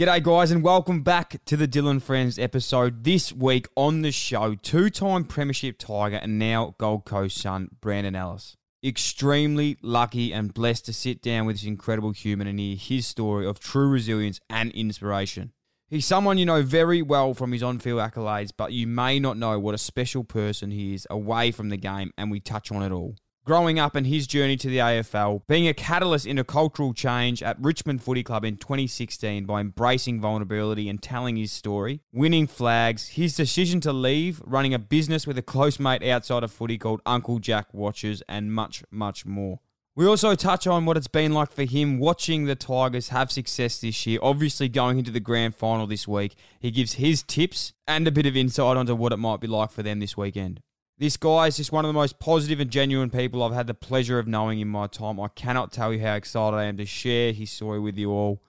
G'day, guys, and welcome back to the Dylan Friends episode. This week on the show, two time Premiership Tiger and now Gold Coast Sun, Brandon Ellis. Extremely lucky and blessed to sit down with this incredible human and hear his story of true resilience and inspiration. He's someone you know very well from his on field accolades, but you may not know what a special person he is away from the game, and we touch on it all growing up and his journey to the AFL, being a catalyst in a cultural change at Richmond Footy Club in 2016 by embracing vulnerability and telling his story, winning flags, his decision to leave, running a business with a close mate outside of footy called Uncle Jack Watches, and much, much more. We also touch on what it's been like for him watching the Tigers have success this year, obviously going into the grand final this week. He gives his tips and a bit of insight onto what it might be like for them this weekend. This guy is just one of the most positive and genuine people I've had the pleasure of knowing in my time. I cannot tell you how excited I am to share his story with you all.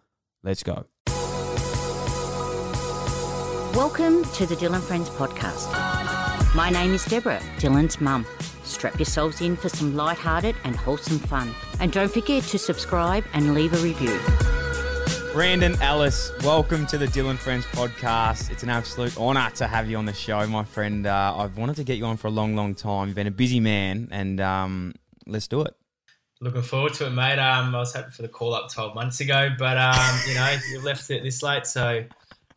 Let's go. Welcome to the Dylan Friends podcast. My name is Deborah, Dylan's mum. Strap yourselves in for some light-hearted and wholesome fun. And don't forget to subscribe and leave a review. Brandon Ellis, welcome to the Dylan Friends podcast. It's an absolute honour to have you on the show, my friend. Uh, I've wanted to get you on for a long, long time. You've been a busy man, and um, let's do it. Looking forward to it, mate. Um, I was hoping for the call up 12 months ago, but um, you know, you left it this late, so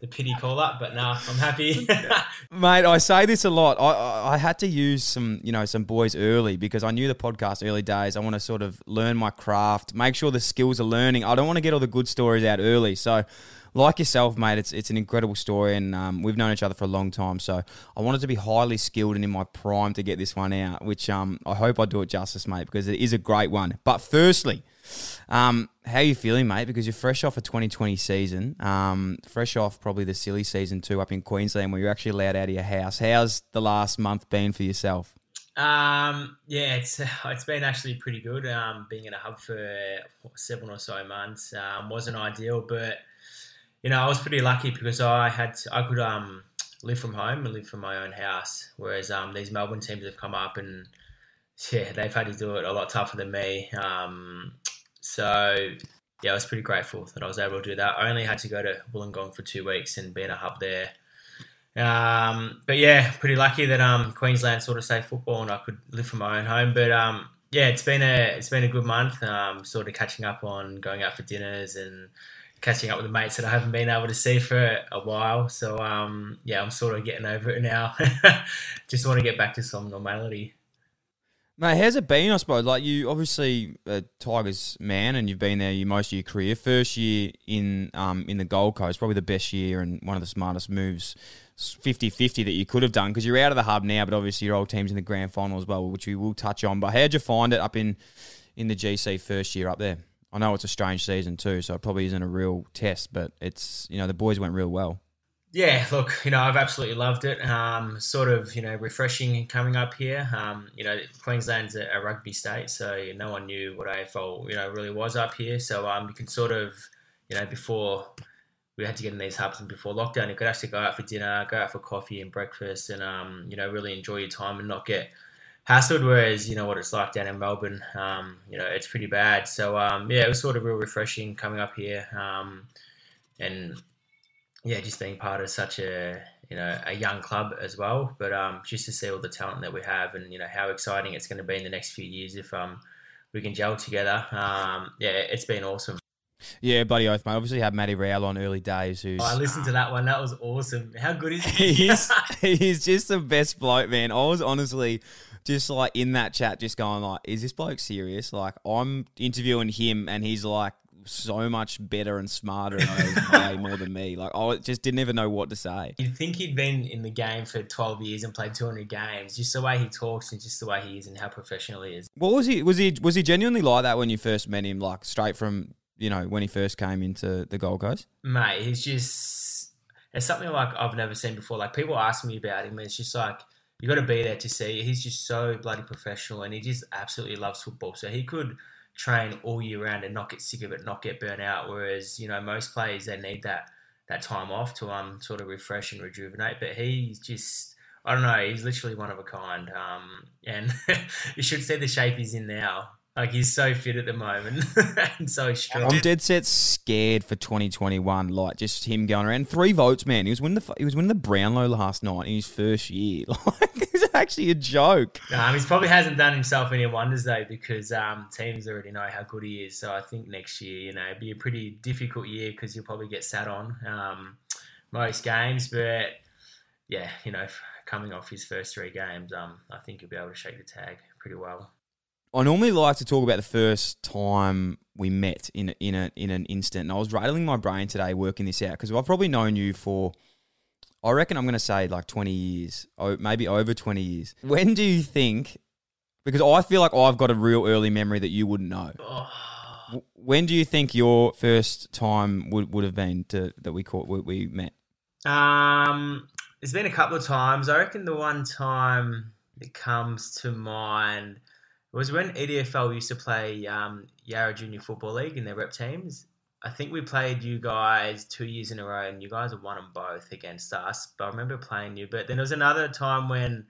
the pity call up, but nah, I'm happy. Mate, I say this a lot. I, I had to use some, you know, some boys early because I knew the podcast early days. I want to sort of learn my craft, make sure the skills are learning. I don't want to get all the good stories out early. So, like yourself, mate, it's it's an incredible story, and um, we've known each other for a long time. So I wanted to be highly skilled and in my prime to get this one out, which um, I hope I do it justice, mate, because it is a great one. But firstly, um, how are you feeling, mate? Because you're fresh off a 2020 season, um, fresh off probably the silly season too up in Queensland, where you're actually allowed out of your house. How's the last month been for yourself? Um, yeah, it's it's been actually pretty good. Um, being in a hub for seven or so months um, wasn't ideal, but you know I was pretty lucky because I had to, I could um live from home and live from my own house, whereas um these Melbourne teams have come up and yeah they've had to do it a lot tougher than me. Um, so yeah, I was pretty grateful that I was able to do that. I only had to go to Wollongong for two weeks and be in a hub there. Um, but yeah, pretty lucky that um, Queensland sort of saved football and I could live from my own home. But um, yeah, it's been a it's been a good month. Um, sort of catching up on going out for dinners and catching up with the mates that I haven't been able to see for a while. So um, yeah, I'm sort of getting over it now. Just want to get back to some normality. Mate, how's it been? I suppose like you obviously a Tigers man, and you've been there most of your career. First year in um in the Gold Coast, probably the best year and one of the smartest moves, 50-50 that you could have done because you're out of the hub now. But obviously your old team's in the grand final as well, which we will touch on. But how'd you find it up in in the GC first year up there? I know it's a strange season too, so it probably isn't a real test, but it's you know the boys went real well. Yeah, look, you know, I've absolutely loved it. Um, sort of, you know, refreshing coming up here. Um, you know, Queensland's a, a, rugby state, so no one knew what AFL, you know, really was up here. So um, you can sort of, you know, before we had to get in these hubs and before lockdown, you could actually go out for dinner, go out for coffee and breakfast, and um, you know, really enjoy your time and not get hassled. Whereas, you know, what it's like down in Melbourne, um, you know, it's pretty bad. So um, yeah, it was sort of real refreshing coming up here, um, and yeah, just being part of such a you know a young club as well. But um, just to see all the talent that we have, and you know how exciting it's going to be in the next few years if um we can gel together. Um, yeah, it's been awesome. Yeah, buddy oath, mate. Obviously, had Matty Rowell on early days. Who's oh, I listened to that one. That was awesome. How good is he? he's he's just the best bloke, man. I was honestly just like in that chat, just going like, "Is this bloke serious?" Like, I'm interviewing him, and he's like so much better and smarter and way more than me. Like I just didn't even know what to say. You'd think he'd been in the game for 12 years and played 200 games. Just the way he talks and just the way he is and how professional he is. What was he? Was he? Was he genuinely like that when you first met him? Like straight from you know when he first came into the Gold Coast? Mate, he's just it's something like I've never seen before. Like people ask me about him, and it's just like you got to be there to see. He's just so bloody professional, and he just absolutely loves football. So he could train all year round and not get sick of it, not get burnt out. Whereas you know most players they need that that time off to um sort of refresh and rejuvenate. But he's just I don't know. He's literally one of a kind. Um, and you should see the shape he's in now. Like he's so fit at the moment and so strong. I'm dead set scared for 2021. Like just him going around three votes, man. He was winning the he was winning the Brownlow last night in his first year. Like it's actually a joke. Um, he probably hasn't done himself any wonders though because um, teams already know how good he is. So I think next year, you know, it'd be a pretty difficult year because he'll probably get sat on um, most games. But yeah, you know, coming off his first three games, um, I think he'll be able to shake the tag pretty well. I normally like to talk about the first time we met in a, in a in an instant, and I was rattling my brain today working this out because I've probably known you for, I reckon I'm going to say like 20 years, or maybe over 20 years. When do you think? Because I feel like I've got a real early memory that you wouldn't know. Oh, When do you think your first time would, would have been to, that we caught we, we met? Um, there's been a couple of times. I reckon the one time that comes to mind was when EDFL used to play um, Yarra Junior Football League in their rep teams. I think we played you guys two years in a row, and you guys won them both against us. But I remember playing you. But then there was another time when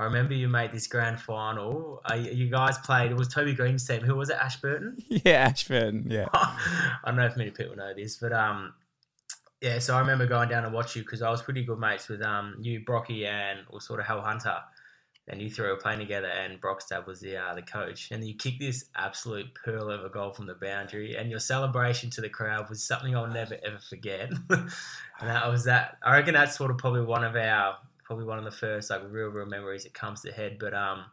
I remember you made this grand final. Uh, you guys played. It was Toby Greene's team. Who was it? Ashburton. Yeah, Ashford. Yeah. I don't know if many people know this, but um, yeah. So I remember going down to watch you because I was pretty good mates with um you, Brocky, and or sort of Hell Hunter, and you three were playing together. And Brock's dad was the uh, the coach, and you kicked this absolute pearl of a goal from the boundary, and your celebration to the crowd was something I'll never ever forget. and that was that. I reckon that's sort of probably one of our probably one of the first like real real memories that comes to head. But um,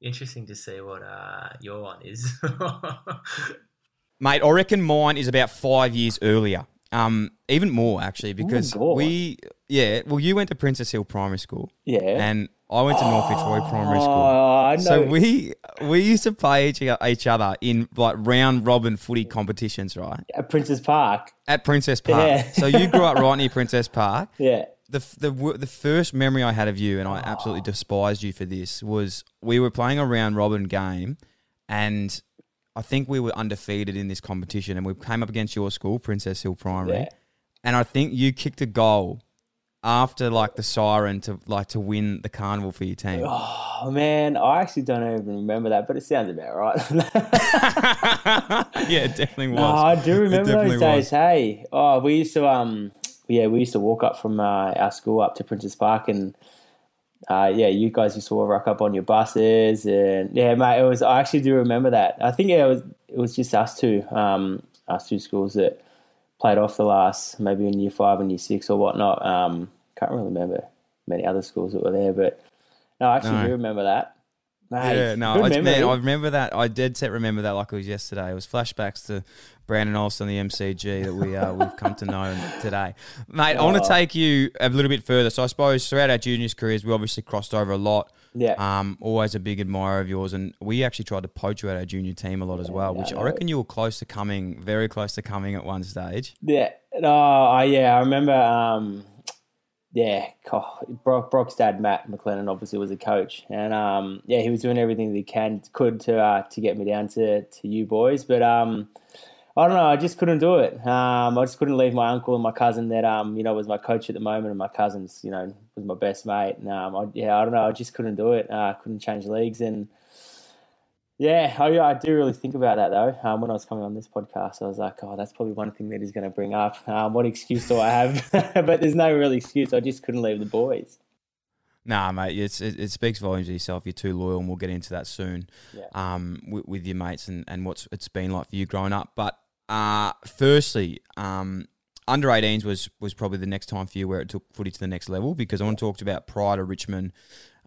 interesting to see what uh your one is. Mate, I reckon mine is about five years earlier. Um, even more actually, because God. we, yeah, well, you went to Princes Hill Primary School, Yeah. and I went to North Fitzroy oh, Primary School. Oh, I know. So we we used to play each, each other in like round robin footy competitions, right? At Princes Park. At Princes Park. Yeah. so you grew up right near Princes Park. Yeah. The, the the first memory I had of you, and I absolutely despised you for this, was we were playing a round robin game, and I think we were undefeated in this competition, and we came up against your school, Princes Hill Primary, Yeah. and I think you kicked a goal after like the siren to like to win the carnival for your team. Oh man, I actually don't even remember that, but it sounds about right. yeah, it definitely was. no, I do remember those days. was. Hey, oh, we used to um, yeah, we used to walk up from uh, our school up to Princes Park, and uh, yeah, you guys used to rock up on your buses, and yeah, mate, it was. I actually do remember that. I think yeah, it was it was just us two, um, us two schools that played off the last maybe in year five and year six or whatnot. Um, can't really remember many other schools that were there, but no, I actually No. do remember that. Yeah, no, I, man, I remember that. I dead set remember that like it was yesterday. It was flashbacks to Brandon Olsen, the MCG that we uh, we've come to know today, mate. I want Oh. to take you a little bit further. So I suppose throughout our juniors careers, we obviously crossed over a lot. yeah. Um, always a big admirer of yours, and we actually tried to poach you at our junior team a lot as well. Which I know. reckon you were close to coming, very close to coming at one stage. Yeah, no, I yeah, I remember. Um, yeah, Brock, Brock's dad, Matt McLennan, obviously was a coach, and um, yeah, he was doing everything that he can could to uh, to get me down to, to you boys, but um, I don't know, I just couldn't do it. Um, I just couldn't leave my uncle and my cousin that um, you know, was my coach at the moment, and my cousin's you know was my best mate. And um, I, yeah, I don't know, I just couldn't do it. Uh, couldn't change leagues, and yeah, I, I do really think about that though. Um, when I was coming on this podcast, I was like, oh, that's probably one thing that he's going to bring up. Um, what excuse do I have? but there's no real excuse. I just couldn't leave the boys. Nah, mate, it's, it, it speaks volumes of yourself. You're too loyal, and we'll get into that soon. Yeah. Um, with, with your mates and, and what's it's been like for you growing up. But uh, firstly, um, under 18s was was probably the next time for you where it took footy to the next level because I want to talk about prior to Richmond.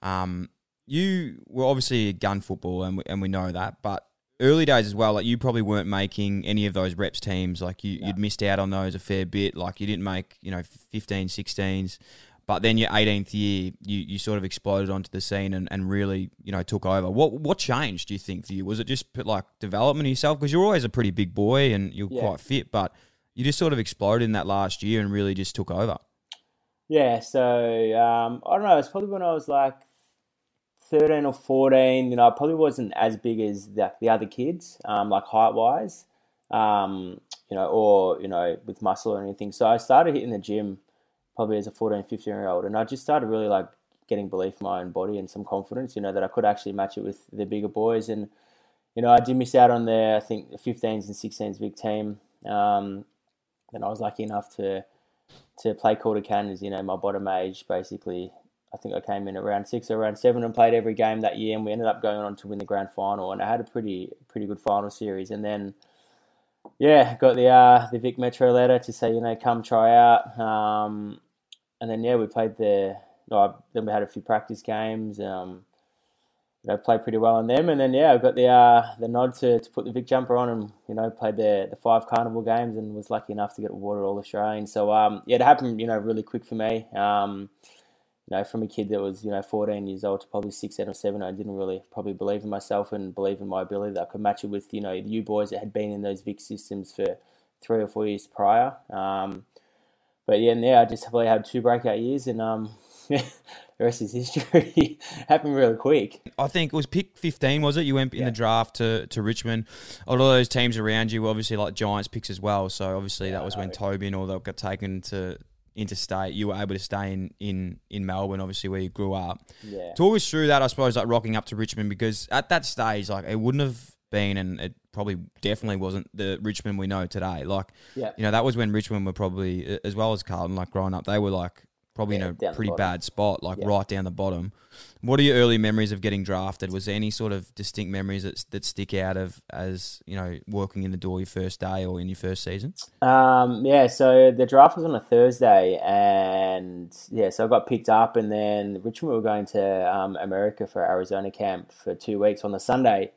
Um, you were obviously a gun football, and we, and we know that, but. Early days as well, like you probably weren't making any of those reps teams. Like you, you'd missed out on those a fair bit. Like you didn't make, you know, 15, 16s. But then your 18th year, you, you sort of exploded onto the scene and, and really, you know, took over. What what changed, do you think, for you? Was it just put, like development of yourself? Because you're always a pretty big boy and you're Yeah. quite fit, but you just sort of exploded in that last year and really just took over. Yeah, so um, I don't know. It's probably when I was like 13 or 14, you know, I probably wasn't as big as the, the other kids, um, like height wise, um, you know, or, you know, with muscle or anything. So I started hitting the gym probably as a 14, 15 year old. And I just started really like getting belief in my own body and some confidence, you know, that I could actually match it with the bigger boys. And, you know, I did miss out on the, I think, the 15s and 16s big team. Um, I was lucky enough to to play Calder Cannons, you know, my bottom age, basically. I think I came in around six or around seven and played every game that year, and we ended up going on to win the grand final. And I had a pretty pretty good final series. And then, yeah, got the uh, the Vic Metro letter to say, you know, come try out. Um, and then yeah, we played the. Then we had a few practice games. Um, you know, played pretty well on them. And then yeah, I got the uh, the nod to, to put the Vic jumper on and you know played the the five carnival games and was lucky enough to get awarded All Australian. So um, yeah, it happened you know really quick for me. Um, you know, from a kid that was you know 14 years old to probably six, seven, or seven, I didn't really probably believe in myself and believe in my ability that I could match it with you know the U boys that had been in those Vic systems for three or four years prior. Um, but yeah, and yeah, I just probably had two breakout years and um, the rest is history. Happened really quick. I think it was pick 15, was it? You went in yeah. the draft to, to Richmond. A lot of those teams around you, were obviously, like Giants picks as well. So obviously, that was when Toby and all that got taken to interstate. You were able to stay in, in, in Melbourne, obviously, where you grew up. Yeah. Talk us through that, I suppose, like rocking up to Richmond, because at that stage, like, it wouldn't have been, and it probably definitely wasn't the Richmond we know today. Like, yeah. you know, that was when Richmond were probably, as well as Carlton, like growing up, they were like probably yeah, in a pretty bad spot, like yeah. right down the bottom. What are your early memories of getting drafted? Was there any sort of distinct memories that that stick out of as you know working in the door your first day or in your first season? Um, yeah, so the draft was on a Thursday, and yeah, so I got picked up, and then Richmond were going to um, America for Arizona camp for two weeks on the Sunday.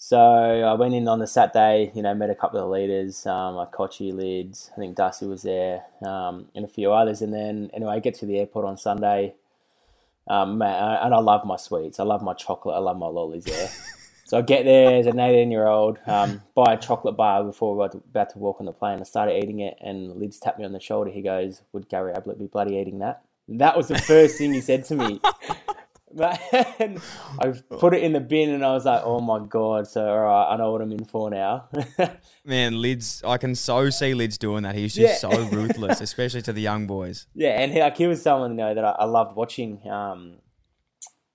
So I went in on the Saturday, you know, met a couple of leaders, um, like Cotchy, Lids, I think Dusty was there, um, and a few others. And then, anyway, I get to the airport on Sunday, um, and I love my sweets. I love my chocolate. I love my lollies there. so I get there as an 18 year old, um, buy a chocolate bar before we were about to walk on the plane. I started eating it, and Lids tapped me on the shoulder. He goes, Would Gary Ablett be bloody eating that? That was the first thing he said to me. Man, I put it in the bin and I was like, oh my God. So, all right, I know what I'm in for now. Man, Lids, I can so see Lids doing that. He's just yeah. so ruthless, especially to the young boys. Yeah, and he, like, he was someone, you know, that I, I loved watching, um,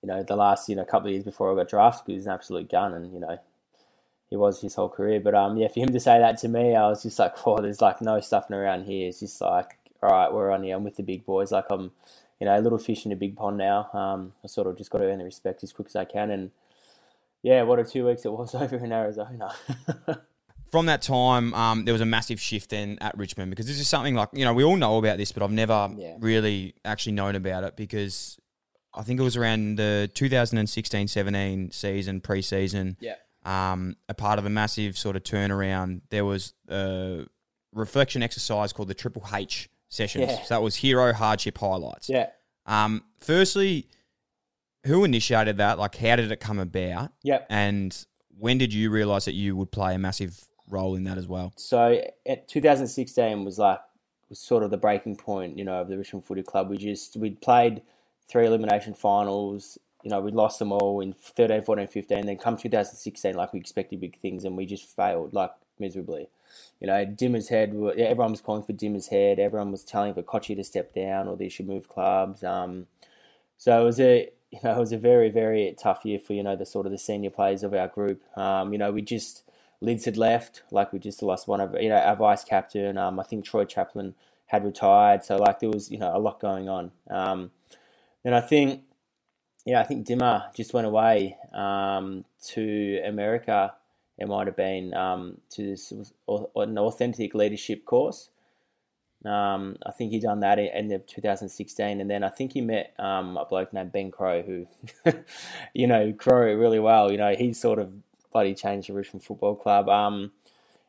you know, the last, you know, couple of years before I got drafted he was an absolute gun and, you know, he was his whole career. But, um, yeah, for him to say that to me, I was just like, oh, there's like no stuffing around here. It's just like, all right, we're on here. I'm with the big boys. Like, I'm, you know, a little fish in a big pond now. Um, I sort of just got to earn the respect as quick as I can. And yeah, what a two weeks it was over in Arizona. From that time, um, there was a massive shift then at Richmond because this is something like, you know, we all know about this, but I've never yeah. really actually known about it because I think it was around the 2016 17 season, pre season. Yeah. Um, a part of a massive sort of turnaround. There was a reflection exercise called the Triple H sessions. Yeah. So that was hero hardship highlights. Yeah. Um, firstly, who initiated that? Like, how did it come about? Yep. And when did you realize that you would play a massive role in that as well? So, at 2016 was like was sort of the breaking point, you know, of the Richmond Footy Club. We just we'd played three elimination finals. You know, we lost them all in 13, 14, 15. Then come 2016, like we expected big things, and we just failed like miserably. You know, Dimma's head. Everyone was calling for Dimma's head. Everyone was telling for Cotchy to step down or they should move clubs. Um, so it was a you know it was a very very tough year for you know the sort of the senior players of our group. Um, you know, we just Lids had left, like we just lost one of you know our vice captain. Um, I think Troy Chaplin had retired, so like there was you know a lot going on. Um, and I think yeah, I think Dimma just went away um, to America it might have been um, to this an authentic leadership course. Um, I think he done that in, in 2016, and then I think he met um, a bloke named Ben Crowe, who, you know, Crowe really well. You know, he sort of bloody changed the Richmond Football Club. Um,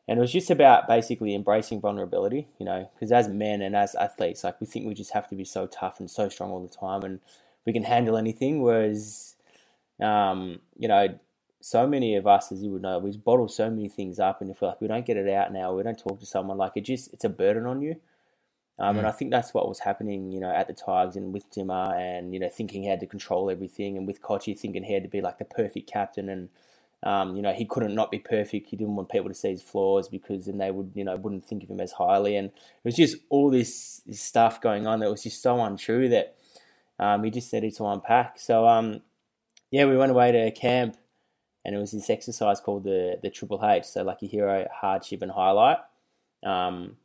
and it was just about basically embracing vulnerability, you know, because as men and as athletes, like we think we just have to be so tough and so strong all the time, and we can handle anything. Whereas, um, you know, so many of us, as you would know, we bottle so many things up, and if like we don't get it out now, we don't talk to someone, like it just it's a burden on you. Um, And I think that's what was happening, you know, at the Tigers and with Dimma and, you know, thinking he had to control everything and with Cotchy thinking he had to be like the perfect captain and, um, you know, he couldn't not be perfect. He didn't want people to see his flaws because then they would, you know, wouldn't think of him as highly. And it was just all this, this stuff going on that was just so untrue that um, he just needed to unpack. So, um, yeah, we went away to camp and it was this exercise called the the Triple H. So like your hero, hardship, and highlight. Um,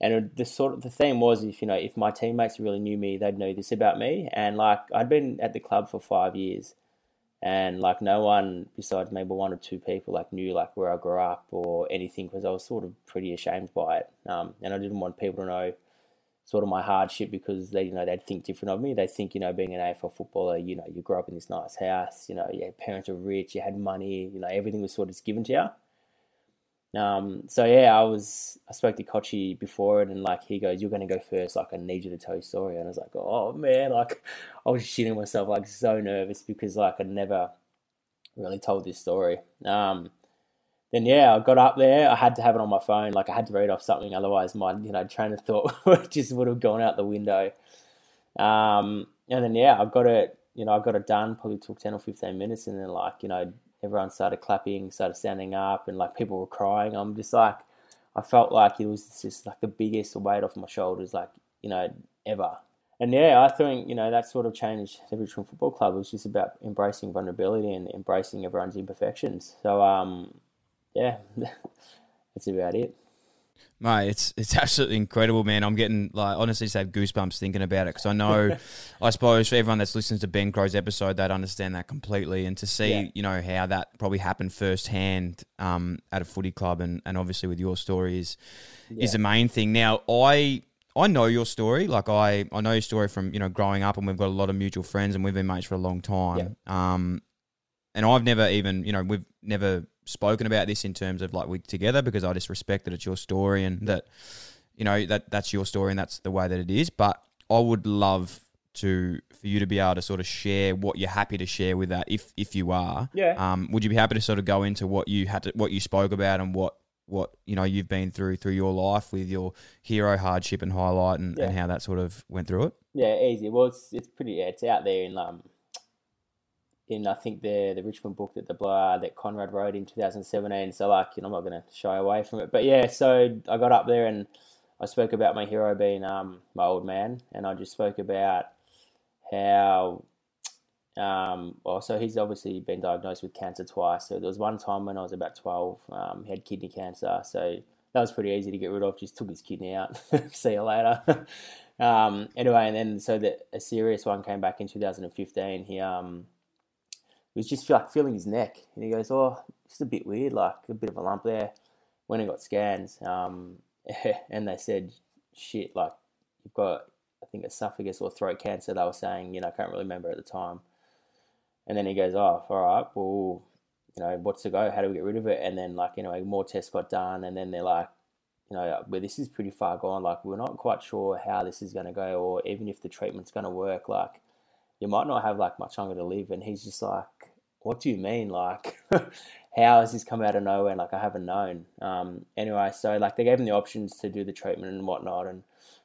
and the sort of the theme was if you know if my teammates really knew me, they'd know this about me. And like I'd been at the club for five years, and like no one besides maybe one or two people like knew like where I grew up or anything because I was sort of pretty ashamed by it. Um, and I didn't want people to know sort of my hardship because they, you know, they'd think different of me. They think, you know, being an AFL footballer, you know, you grew up in this nice house, you know, your parents were rich, you had money, you know, everything was sort of given to you. Um, so yeah, I was, I spoke to Cotchy before it and like, he goes, you're going to go first. Like, I need you to tell your story. And I was like, oh man, like I was shitting myself, like so nervous because like I'd never really told this story. Um, then yeah, I got up there. I had to have it on my phone. Like I had to read off something, otherwise my you know train of thought just would have gone out the window. Um, and then yeah, I got it. You know, I got it done. Probably took ten or fifteen minutes, and then like you know, everyone started clapping, started standing up, and like people were crying. I'm just like, I felt like it was just like the biggest weight off my shoulders, like you know, ever. And yeah, I think you know that sort of changed the Richmond Football Club. It was just about embracing vulnerability and embracing everyone's imperfections. So um, yeah, that's about it. Mate, it's it's absolutely incredible, man. I'm getting like honestly just have goosebumps thinking about it because I know, I suppose for everyone that's listening to Ben Crowe's episode, they'd understand that completely, and to see Yeah. you know how that probably happened firsthand um, at a footy club, and, and obviously with your story is is the main thing. Now I. I know your story. Like I, I know your story from you know growing up, and we've got a lot of mutual friends, and we've been mates for a long time. Um, and I've never even, you know, we've never spoken about this in terms of like we together because I just respect that it's your story and that, you know, that that's your story and that's the way that it is. But I would love to for you to be able to sort of share what you're happy to share with that if if you are. Yeah. Um, would you be happy to sort of go into what you had to what you spoke about and what what you know you've been through through your life with your hero hardship and highlight and, and how that sort of went through it? Yeah, easy. Well, it's it's pretty. Yeah, it's out there in um in I think the the Richmond book that the that Konrad wrote in 2017. So like, you know, I'm not going to shy away from it. But yeah, so I got up there and I spoke about my hero being um my old man, and I just spoke about how um well, so he's obviously been diagnosed with cancer twice. So there was one time when I was about 12, um, he had kidney cancer. So that was pretty easy to get rid of. Just took his kidney out. See you later. um, anyway, and then so the a serious one came back in 2015. He um was just like feeling his neck, and he goes, "Oh, just a bit weird, like a bit of a lump there." When he got scans, um, and they said, "Shit, like you've got, I think esophagus or throat cancer." They were saying, you know, I can't really remember at the time. And then he goes, "Oh, all right, well, you know, what's the go? How do we get rid of it?" And then like, you know, more tests got done, and then they're like, you know, well, this is pretty far gone. Like, we're not quite sure how this is going to go, or even if the treatment's going to work. Like, you might not have like much longer to live. And he's just like, what do you mean? Like, how has this come out of nowhere? Like, I haven't known. Um, anyway, so like, they gave him the options to do the treatment and whatnot. And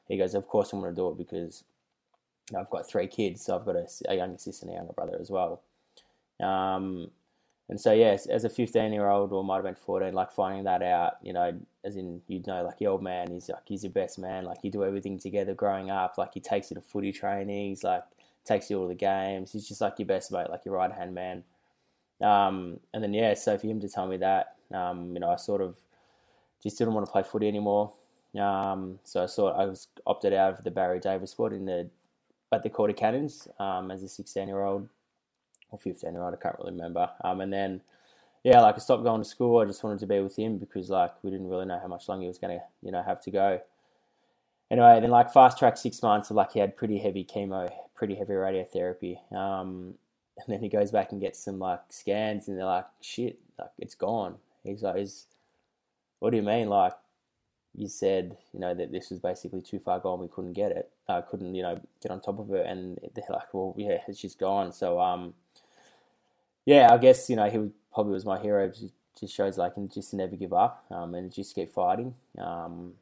he goes, of course I'm going to do it because you know, I've got three kids. So I've got a, a younger sister and a younger brother as well. Um, and so, yes, as a 15 year old, or might have been 14, like finding that out, you know, as in, you'd know, like, your old man, he's like, he's your best man. Like, you do everything together growing up. Like, he takes you to footy trainings, like, takes you to all the games. He's just like your best mate, like your right hand man. Um, and then, yeah, so for him to tell me that, um, you know, I sort of just didn't want to play footy anymore. Um, so I sort I was opted out of the Barry Davis squad in the at the Calder Cannons um, as a 16 year old or 15 year old, I can't really remember. Um, and then, yeah, like I stopped going to school. I just wanted to be with him because like we didn't really know how much longer he was to, you know, have to go. Anyway, then like fast track six months, of like he had pretty heavy chemo, pretty heavy radiotherapy. Um, and then he goes back and gets some like scans, and they're like, "Shit, like it's gone." He's like, "Is what do you mean? Like you said, you know, that this was basically too far gone. We couldn't get it. I couldn't, you know, get on top of it." And they're like, "Well, yeah, it's just gone." So, um, yeah, I guess you know he probably was my hero. Just shows like and just never give up, um, and just keep fighting. Um,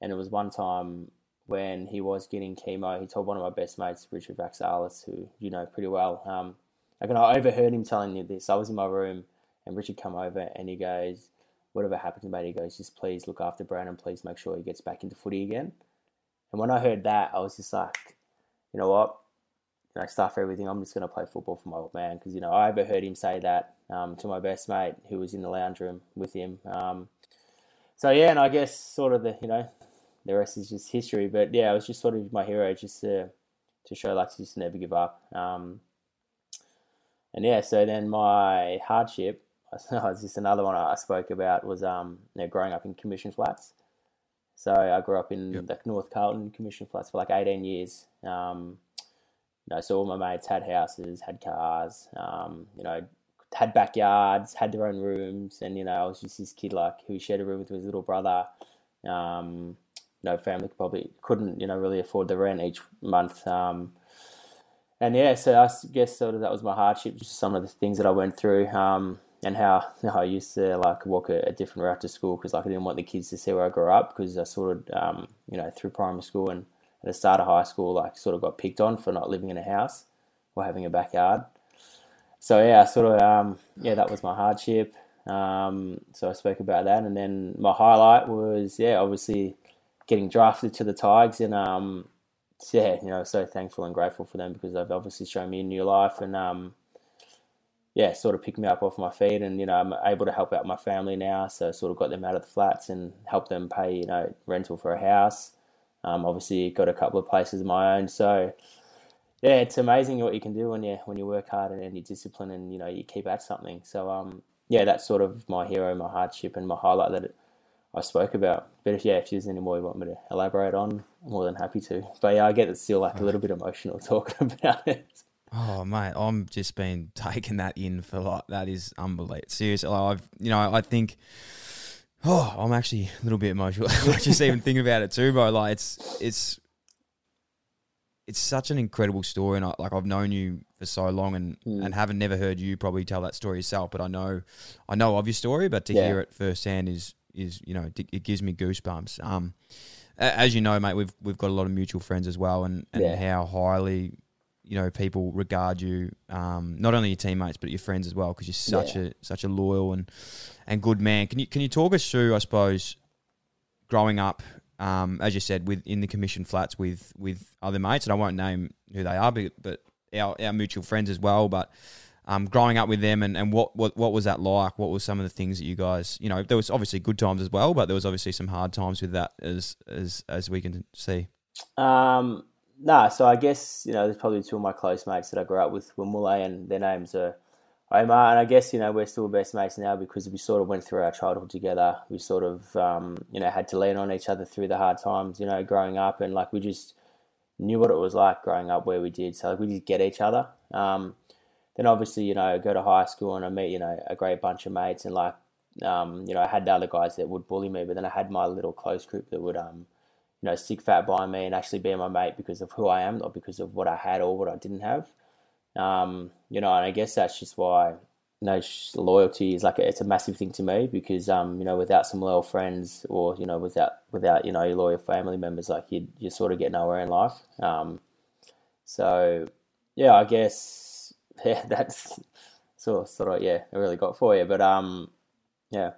and it was one time when he was getting chemo, he told one of my best mates, Richard Vaxalis, who you know pretty well. Um, like, and I overheard him telling me this. I was in my room, and Richard come over, and he goes, "Whatever happened to mate," he goes, "Just please look after Brandon. Please make sure he gets back into footy again." And when I heard that, I was just like, you know what? You know, stuff everything. I'm just going to play football for my old man because you know I overheard him say that um, to my best mate who was in the lounge room with him. Um, so yeah, and I guess sort of the you know the rest is just history. But yeah, I was just sort of my hero, just to to show like to just never give up. Um, and yeah, so then my hardship, was just another one I spoke about was um, you know, growing up in Commission Flats. So I grew up in yep. the North Carlton Commission Flats for like 18 years. Um, you know, so all my mates had houses, had cars, um, you know, had backyards, had their own rooms, and you know, I was just this kid like who shared a room with his little brother. Um, you know, family probably couldn't, you know, really afford the rent each month. Um, and yeah, so I guess sort of that was my hardship, just some of the things that I went through, um, and how, how I used to like walk a, a different route to school because like I didn't want the kids to see where I grew up because I sort of, um, you know, through primary school and at the start of high school, like sort of got picked on for not living in a house or having a backyard. So yeah, I sort of, um, yeah, that was my hardship. Um, so I spoke about that, and then my highlight was yeah, obviously getting drafted to the Tigers, and um, yeah, you know, so thankful and grateful for them because they've obviously shown me a new life and um, yeah, sort of picked me up off my feet, and you know, I'm able to help out my family now. So sort of got them out of the flats and help them pay you know rental for a house. Um, obviously, got a couple of places of my own. So yeah, it's amazing what you can do when you when you work hard and, and you discipline and you know you keep at something. So um, yeah, that's sort of my hero, my hardship, and my highlight that. It, I spoke about. But if yeah, if there's any more you want me to elaborate on, I'm more than happy to. But yeah, I get it's still like a little bit emotional talking about it. Oh mate, I'm just been taking that in for like that is unbelievable. Seriously, like I've you know I think. Oh, I'm actually a little bit emotional. just even thinking about it too, bro. Like it's it's it's such an incredible story, and I, like I've known you for so long, and mm. and haven't never heard you probably tell that story yourself. But I know, I know of your story, but to yeah. hear it firsthand is is you know it gives me goosebumps. Um, as you know, mate, we've we've got a lot of mutual friends as well, and, and yeah. how highly you know people regard you, um, not only your teammates but your friends as well, because you're such yeah. a such a loyal and and good man. Can you can you talk us through, I suppose, growing up, um, as you said, with in the commission flats with with other mates, and I won't name who they are, but, but our our mutual friends as well, but um, growing up with them and, and what, what what was that like? What were some of the things that you guys, you know, there was obviously good times as well, but there was obviously some hard times with that as as as we can see. Um, nah, so I guess you know there's probably two of my close mates that I grew up with, were Wimule, and their names are Omar, and I guess you know we're still best mates now because we sort of went through our childhood together. We sort of um, you know had to lean on each other through the hard times, you know, growing up, and like we just knew what it was like growing up where we did. So like, we just get each other. Um, then obviously, you know, go to high school and I meet, you know, a great bunch of mates and like, um, you know, I had the other guys that would bully me, but then I had my little close group that would, um, you know, stick fat by me and actually be my mate because of who I am, not because of what I had or what I didn't have. Um, you know, and I guess that's just why, you know, loyalty is like a, it's a massive thing to me because, um, you know, without some loyal friends or you know, without without you know your loyal family members, like you you sort of get nowhere in life. Um, so yeah, I guess yeah, that's sort of, sort of yeah, I really got for you. But um, yeah.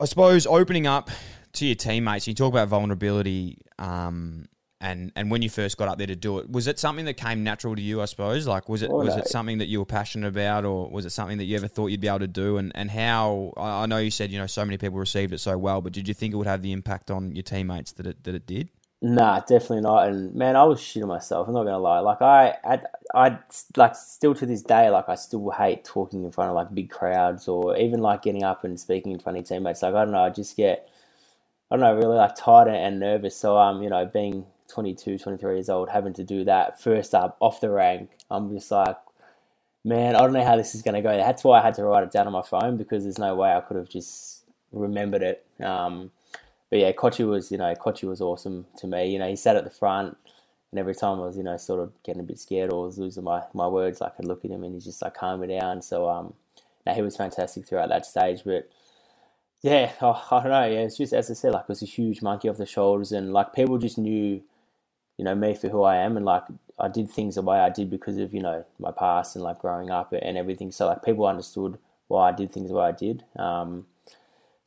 I suppose opening up to your teammates, you talk about vulnerability, um, and and when you first got up there to do it, was it something that came natural to you? I suppose, like was it oh, was no. it something that you were passionate about, or was it something that you ever thought you'd be able to do? And and how I know you said you know so many people received it so well, but did you think it would have the impact on your teammates that it that it did? Nah, definitely not. And man, I was shitting myself. I'm not gonna lie. Like I, I, I, like still to this day, like I still hate talking in front of like big crowds or even like getting up and speaking in front of teammates. Like I don't know, I just get, I don't know, really like tired and nervous. So um, you know, being 22, 23 years old, having to do that first up off the rank, I'm just like, man, I don't know how this is gonna go. That's why I had to write it down on my phone because there's no way I could have just remembered it. Um but yeah, Cotchy was, you know, Cotchy was awesome to me. You know, he sat at the front, and every time I was, you know, sort of getting a bit scared or was losing my, my words, I could look at him and he's just like calm me down. So, um, now he was fantastic throughout that stage. But yeah, oh, I don't know. Yeah, it's just as I said, like it was a huge monkey off the shoulders, and like people just knew you know me for who I am and like I did things the way I did because of you know my past and like growing up and everything. So like people understood why I did things the way I did. Um,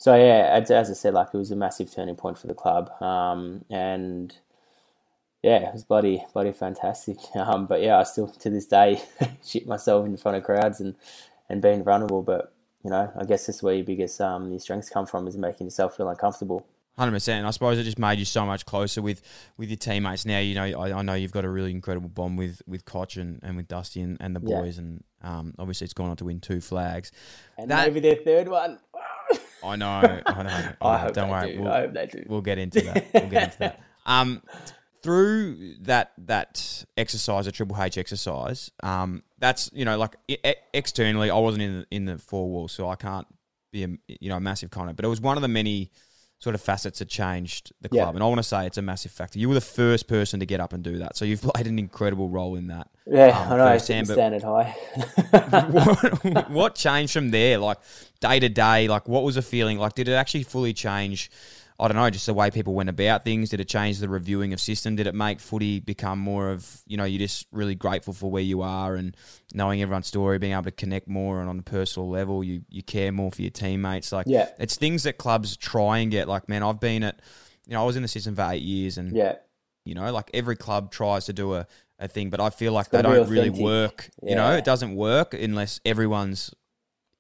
so yeah, as, as, I said, like it was a massive turning point for the club, um, and yeah, it was bloody bloody fantastic. Um, but yeah, I still to this day shit myself in front of crowds and and being vulnerable. But you know, I guess that's where your biggest um, your strengths come from is making yourself feel uncomfortable. Hundred percent. I suppose it just made you so much closer with, with your teammates. Now you know I, I know you've got a really incredible bond with, with Cotch and, and with Dusty and, and the boys, yeah. and um, obviously it's gone on to win two flags. And that, maybe their third one. I know. I know. I. I hope Don't worry. Do. We'll, I hope they do. We'll get into that. We'll get into that. Um, through that that exercise, a Triple H exercise, um, that's you know like externally, I wasn't in the, in the four walls, so I can't be a you know a massive comment. But it was one of the many sort of facets that changed the club, yeah. and I want to say it's a massive factor. You were the first person to get up and do that, so you've played an incredible role in that. Yeah, um, I know. Stand, standard high. what, what changed from there? Like day to day, like what was the feeling? Like did it actually fully change? I don't know, just the way people went about things? Did it change the reviewing of system? Did it make footy become more of, you know, you're just really grateful for where you are and knowing everyone's story, being able to connect more and on a personal level, you, you care more for your teammates. Like, yeah. it's things that clubs try and get. Like, man, I've been at, you know, I was in the system for eight years and, yeah. you know, like every club tries to do a, a thing, but I feel like they don't really work. Yeah. You know, it doesn't work unless everyone's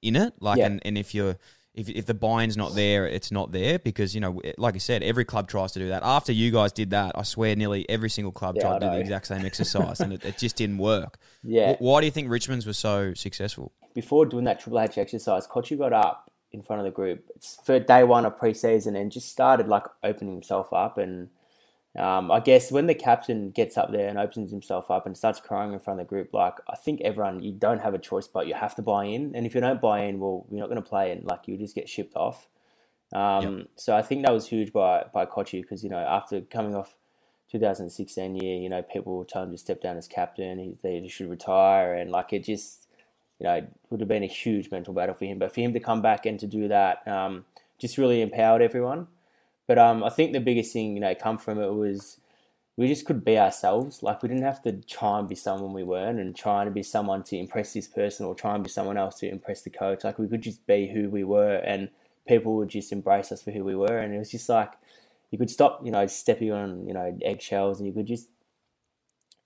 in it. Like, yeah. and, and if you're, if, if the buy-in's not there, it's not there because you know, like I said, every club tries to do that. After you guys did that, I swear, nearly every single club yeah, tried to do the exact same exercise, and it, it, just didn't work. Yeah. Why do you think Richmond's was so successful? Before doing that Triple H exercise, Cotchy got up in front of the group it's for day one of preseason and just started like opening himself up and um, I guess when the captain gets up there and opens himself up and starts crying in front of the group, like I think everyone, you don't have a choice, but you have to buy in. And if you don't buy in, well, you're not going to play, and like you just get shipped off. Um, yep. So I think that was huge by by Cotchy because you know after coming off 2016 year, you know people were telling him to step down as captain, he, they should retire, and like it just you know would have been a huge mental battle for him. But for him to come back and to do that, um, just really empowered everyone. But um, I think the biggest thing, you know, come from it was we just could be ourselves. Like we didn't have to try and be someone we weren't, and trying to be someone to impress this person or try and be someone else to impress the coach. Like we could just be who we were, and people would just embrace us for who we were. And it was just like you could stop, you know, stepping on, you know, eggshells, and you could just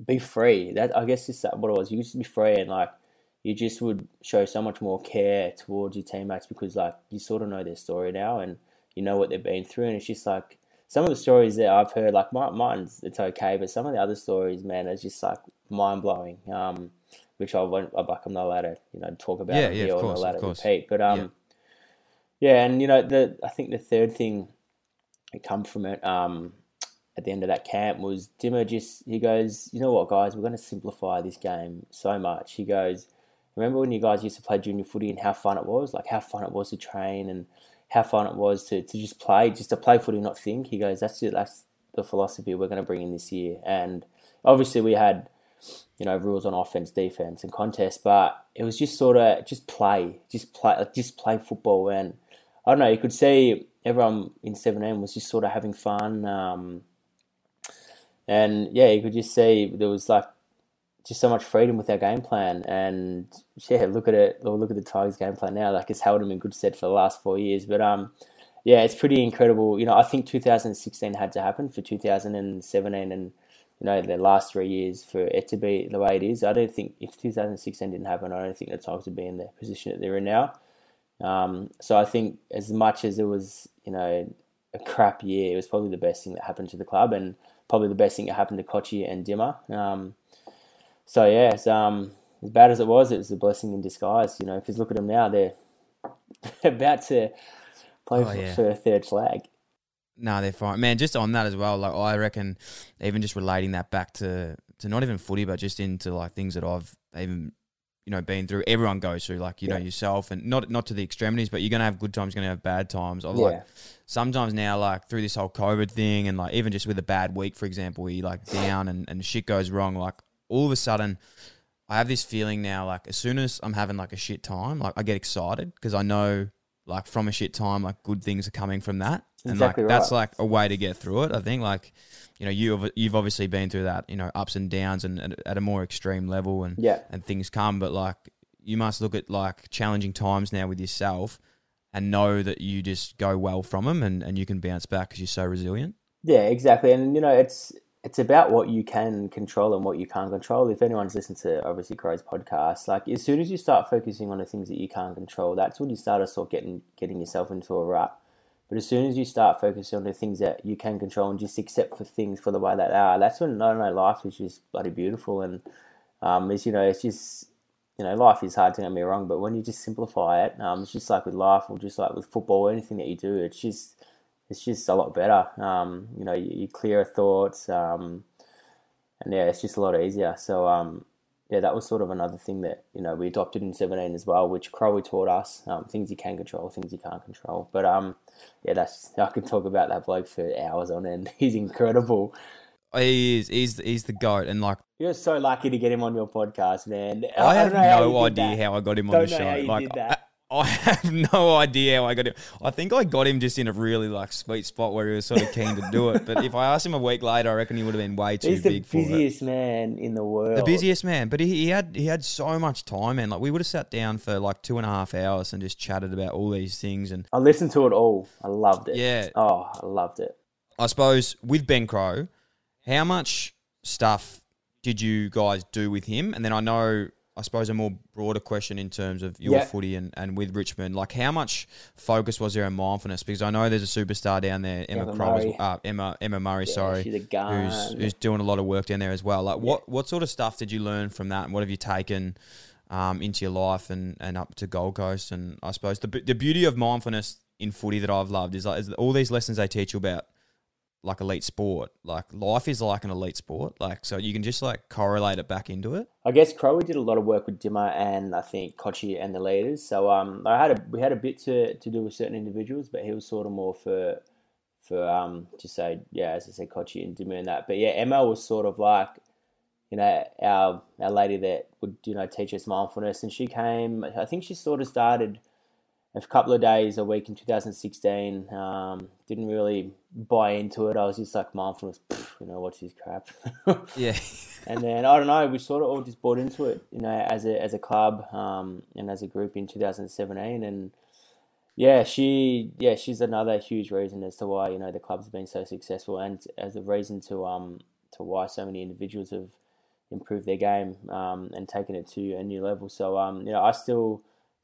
be free. That I guess is what it was. You just be free, and like you just would show so much more care towards your teammates because like you sort of know their story now, and you know what they've been through, and it's just like some of the stories that I've heard, like my, mine's it's okay, but some of the other stories, man, it's just like mind blowing. Um, which I won't, I'm like I'm not allowed to, you know, talk about yeah, yeah, or course, not allowed to repeat. But um, yeah. yeah, and you know, the I think the third thing that come from it, um, at the end of that camp was Dimma just he goes, you know what, guys, we're going to simplify this game so much. He goes, remember when you guys used to play junior footy and how fun it was, like how fun it was to train and how fun it was to, to just play, just to play footy, not think. He goes, that's it, that's the philosophy we're going to bring in this year. And obviously we had, you know, rules on offense, defense, and contest, but it was just sort of just play, just play, just play football. And I don't know, you could see everyone in 7M was just sort of having fun. Um, and yeah, you could just see there was like just so much freedom with our game plan. And yeah, look at it. Look at the Tigers' game plan now. Like it's held them in good stead for the last four years. But um, yeah, it's pretty incredible. You know, I think 2016 had to happen for 2017 and you know the last three years for it to be the way it is. I don't think if 2016 didn't happen, I don't think the Tigers would be in the position that they're in now. Um, so I think as much as it was, you know, a crap year, it was probably the best thing that happened to the club and probably the best thing that happened to Cotchy and Dimma. Um, so yeah, it's, um, as bad as it was, it was a blessing in disguise, you know. Because look at them now; they're about to play oh, for, yeah. for a third flag. No, they're fine, man. Just on that as well, like I reckon, even just relating that back to to not even footy, but just into like things that I've even you know been through. Everyone goes through, like you yeah. know yourself, and not not to the extremities, but you're gonna have good times, you're gonna have bad times. I've yeah. like sometimes now, like through this whole COVID thing, and like even just with a bad week, for example, where you like down and and shit goes wrong, like all of a sudden, I have this feeling now, like as soon as I'm having like a shit time, like I get excited because I know like from a shit time, like good things are coming from that. and Exactly like that's like a way to get through it. I think like you know you've you've obviously been through that you know ups and downs and, and at a more extreme level and Yeah. and things come, but like you must look at like challenging times now with yourself and know that you just go well from them and, and you can bounce back because you're so resilient. Yeah, exactly. And you know, it's it's about what you can control and what you can't control. If anyone's listened to obviously Crowe's podcast, like as soon as you start focusing on the things that you can't control, that's when you start to sort getting getting yourself into a rut. But as soon as you start focusing on the things that you can control and just accept for things for the way that they are, that's when no no life is just bloody beautiful. And um, it's you know it's just you know life is hard to get me wrong, but when you just simplify it, um, it's just like with life or just like with football, or anything that you do, it's just it's just a lot better. Um, you know, you, you clear thoughts, um, and yeah, it's just a lot easier. So um, yeah, that was sort of another thing that you know we adopted in seventeen as well, which Crowley taught us um, things you can control, things you can't control. But um, yeah, that's I could talk about that bloke for hours on end. He's incredible. He is he's he's the goat and like You're so lucky to get him on your podcast, man. I, have know how no idea how I got him on Don't the know show. like. I, have no idea how I got him. I think I got him just in a really like sweet spot where he was sort of keen to do it. But if I asked him a week later, I reckon he would have been way too He's big for it. The busiest man in the world. The busiest man, but he, he had he had so much time, and like we would have sat down for like two and a half hours and just chatted about all these things. And I listened to it all. I loved it. yeah, Oh, I loved it. I suppose with Ben Crowe, how much stuff did you guys do with him? And then I know, I suppose, a more broader question in terms of your Yeah. footy and, and with Richmond, like how much focus was there on mindfulness? Because I know there's a superstar down there, Emma, Emma Crow, Murray. uh, Emma Emma Murray, Yeah, sorry, she's a who's who's doing a lot of work down there as well. Like what what sort of stuff did you learn from that, and what have you taken? Um, into your life and, and up to Gold Coast, and I suppose the the beauty of mindfulness in footy that I've loved is like is all these lessons they teach you about like elite sport. Like life is like an elite sport. Like so you can just like correlate it back into it. I guess Crowe did a lot of work with Dimma and I think Cotchy and the leaders. So um, I had a we had a bit to, to do with certain individuals, but he was sort of more for for um to say yeah, as I said, Cotchy and Dimma and that. But yeah, Emma was sort of like you know our our lady that would you know teach us mindfulness, and she came. I think she sort of started a couple of days a week in 2016. Um, didn't really buy into it. I was just like mindfulness, you know, what's this crap? Yeah. and then I don't know, we sort of all just bought into it, you know, as a as a club um, and as a group in 2017, and yeah, she yeah she's another huge reason as to why you know the club's been so successful, and as a reason to um to why so many individuals have improved their game um, and taken it to a new level. So um you know I still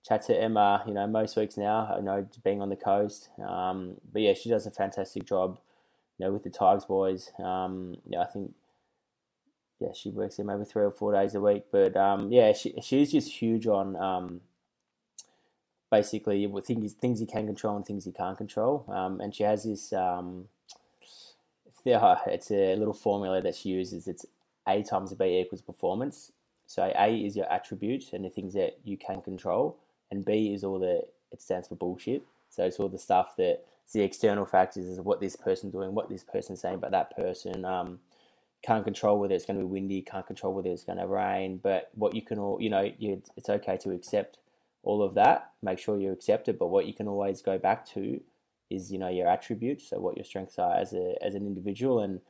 chat to Emma, you know, most weeks now, you know, being on the coast. Um, but yeah, she does a fantastic job, you know, with the Tigers boys. Um, yeah, I think, yeah, she works there maybe three or four days a week. But um, yeah, she she's just huge on um, basically things things you can control and things you can't control. Um, and she has this um, yeah, it's a little formula that she uses. It's A times B equals performance. So A is your attributes and the things that you can control, and B is all the it stands for bullshit. So it's all the stuff that it's the external factors is what this person doing, what this person saying about that person. Um, can't control whether it's going to be windy, can't control whether it's going to rain, but what you can all you know, you, it's okay to accept all of that. Make sure you accept it, but what you can always go back to is you know your attributes, so what your strengths are as a as an individual, and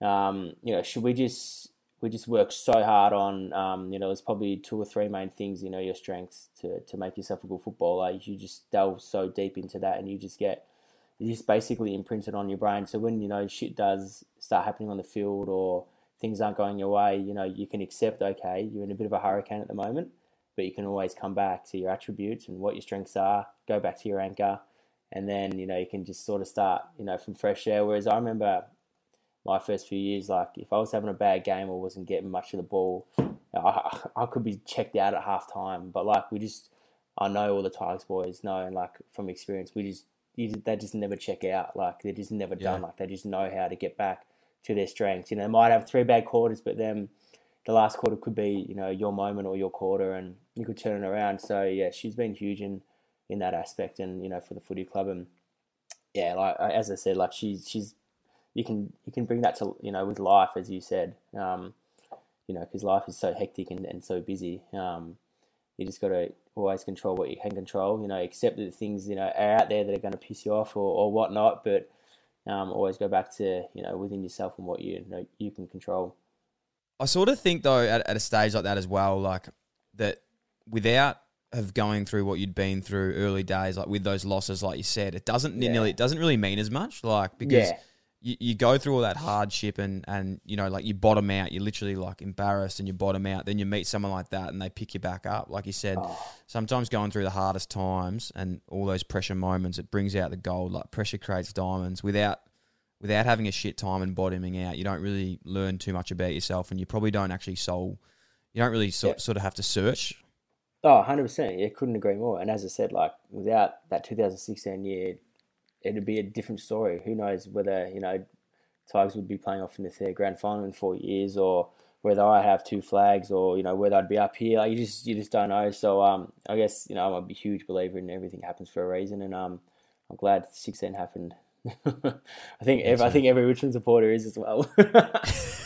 um, you know, should we just we just work so hard on um, you know there's probably two or three main things you know your strengths to, to make yourself a good footballer. You just delve so deep into that and you just get just basically imprinted on your brain. So when you know shit does start happening on the field or things aren't going your way you know you can accept okay you're in a bit of a hurricane at the moment but you can always come back to your attributes and what your strengths are go back to your anchor and then you know you can just sort of start you know from fresh air. Whereas i remember my first few years, like if I was having a bad game or wasn't getting much of the ball, I, I could be checked out at half time. But like we just, I know all the Tigers boys know, and like from experience, we just you, they just never check out. Like they're just never done. Like they just know how to get back to their strengths. You know, they might have three bad quarters, but then the last quarter could be you know your moment or your quarter, and you could turn it around. So yeah, she's been huge in in that aspect, and you know for the footy club, and yeah, like as I said, like she's she's you can you can bring that to you know with life as you said um, you know because life is so hectic and, and so busy um, you just got to always control what you can control. You know, accept that things you know are out there that are going to piss you off or, or whatnot, but um, always go back to you know within yourself and what you, you know you can control. I sort of think though at, at a stage like that as well, like that without of going through what you'd been through early days, like with those losses, like you said, it doesn't Yeah. nearly it doesn't really mean as much, like because Yeah. You, you go through all that hardship and and you know like you bottom out, you're literally like embarrassed and you bottom out, then you meet someone like that and they pick you back up, like you said. Oh. Sometimes going through the hardest times and all those pressure moments, it brings out the gold. Like pressure creates diamonds. Without without having a shit time and bottoming out, you don't really learn too much about yourself, and you probably don't actually soul. You don't really sort, Yeah. sort of have to search. Oh, 100%. Yeah, couldn't agree more. And as I said, like without that 2016 year, it'd be a different story. Who knows whether, you know, Tigers would be playing off in the third grand final in four years or whether I have two flags or, you know, whether I'd be up here. Like you just you just don't know. So um I guess, you know, I'm a huge believer in everything happens for a reason and um I'm glad 16 happened. I think ev- I think every Richmond supporter is as well.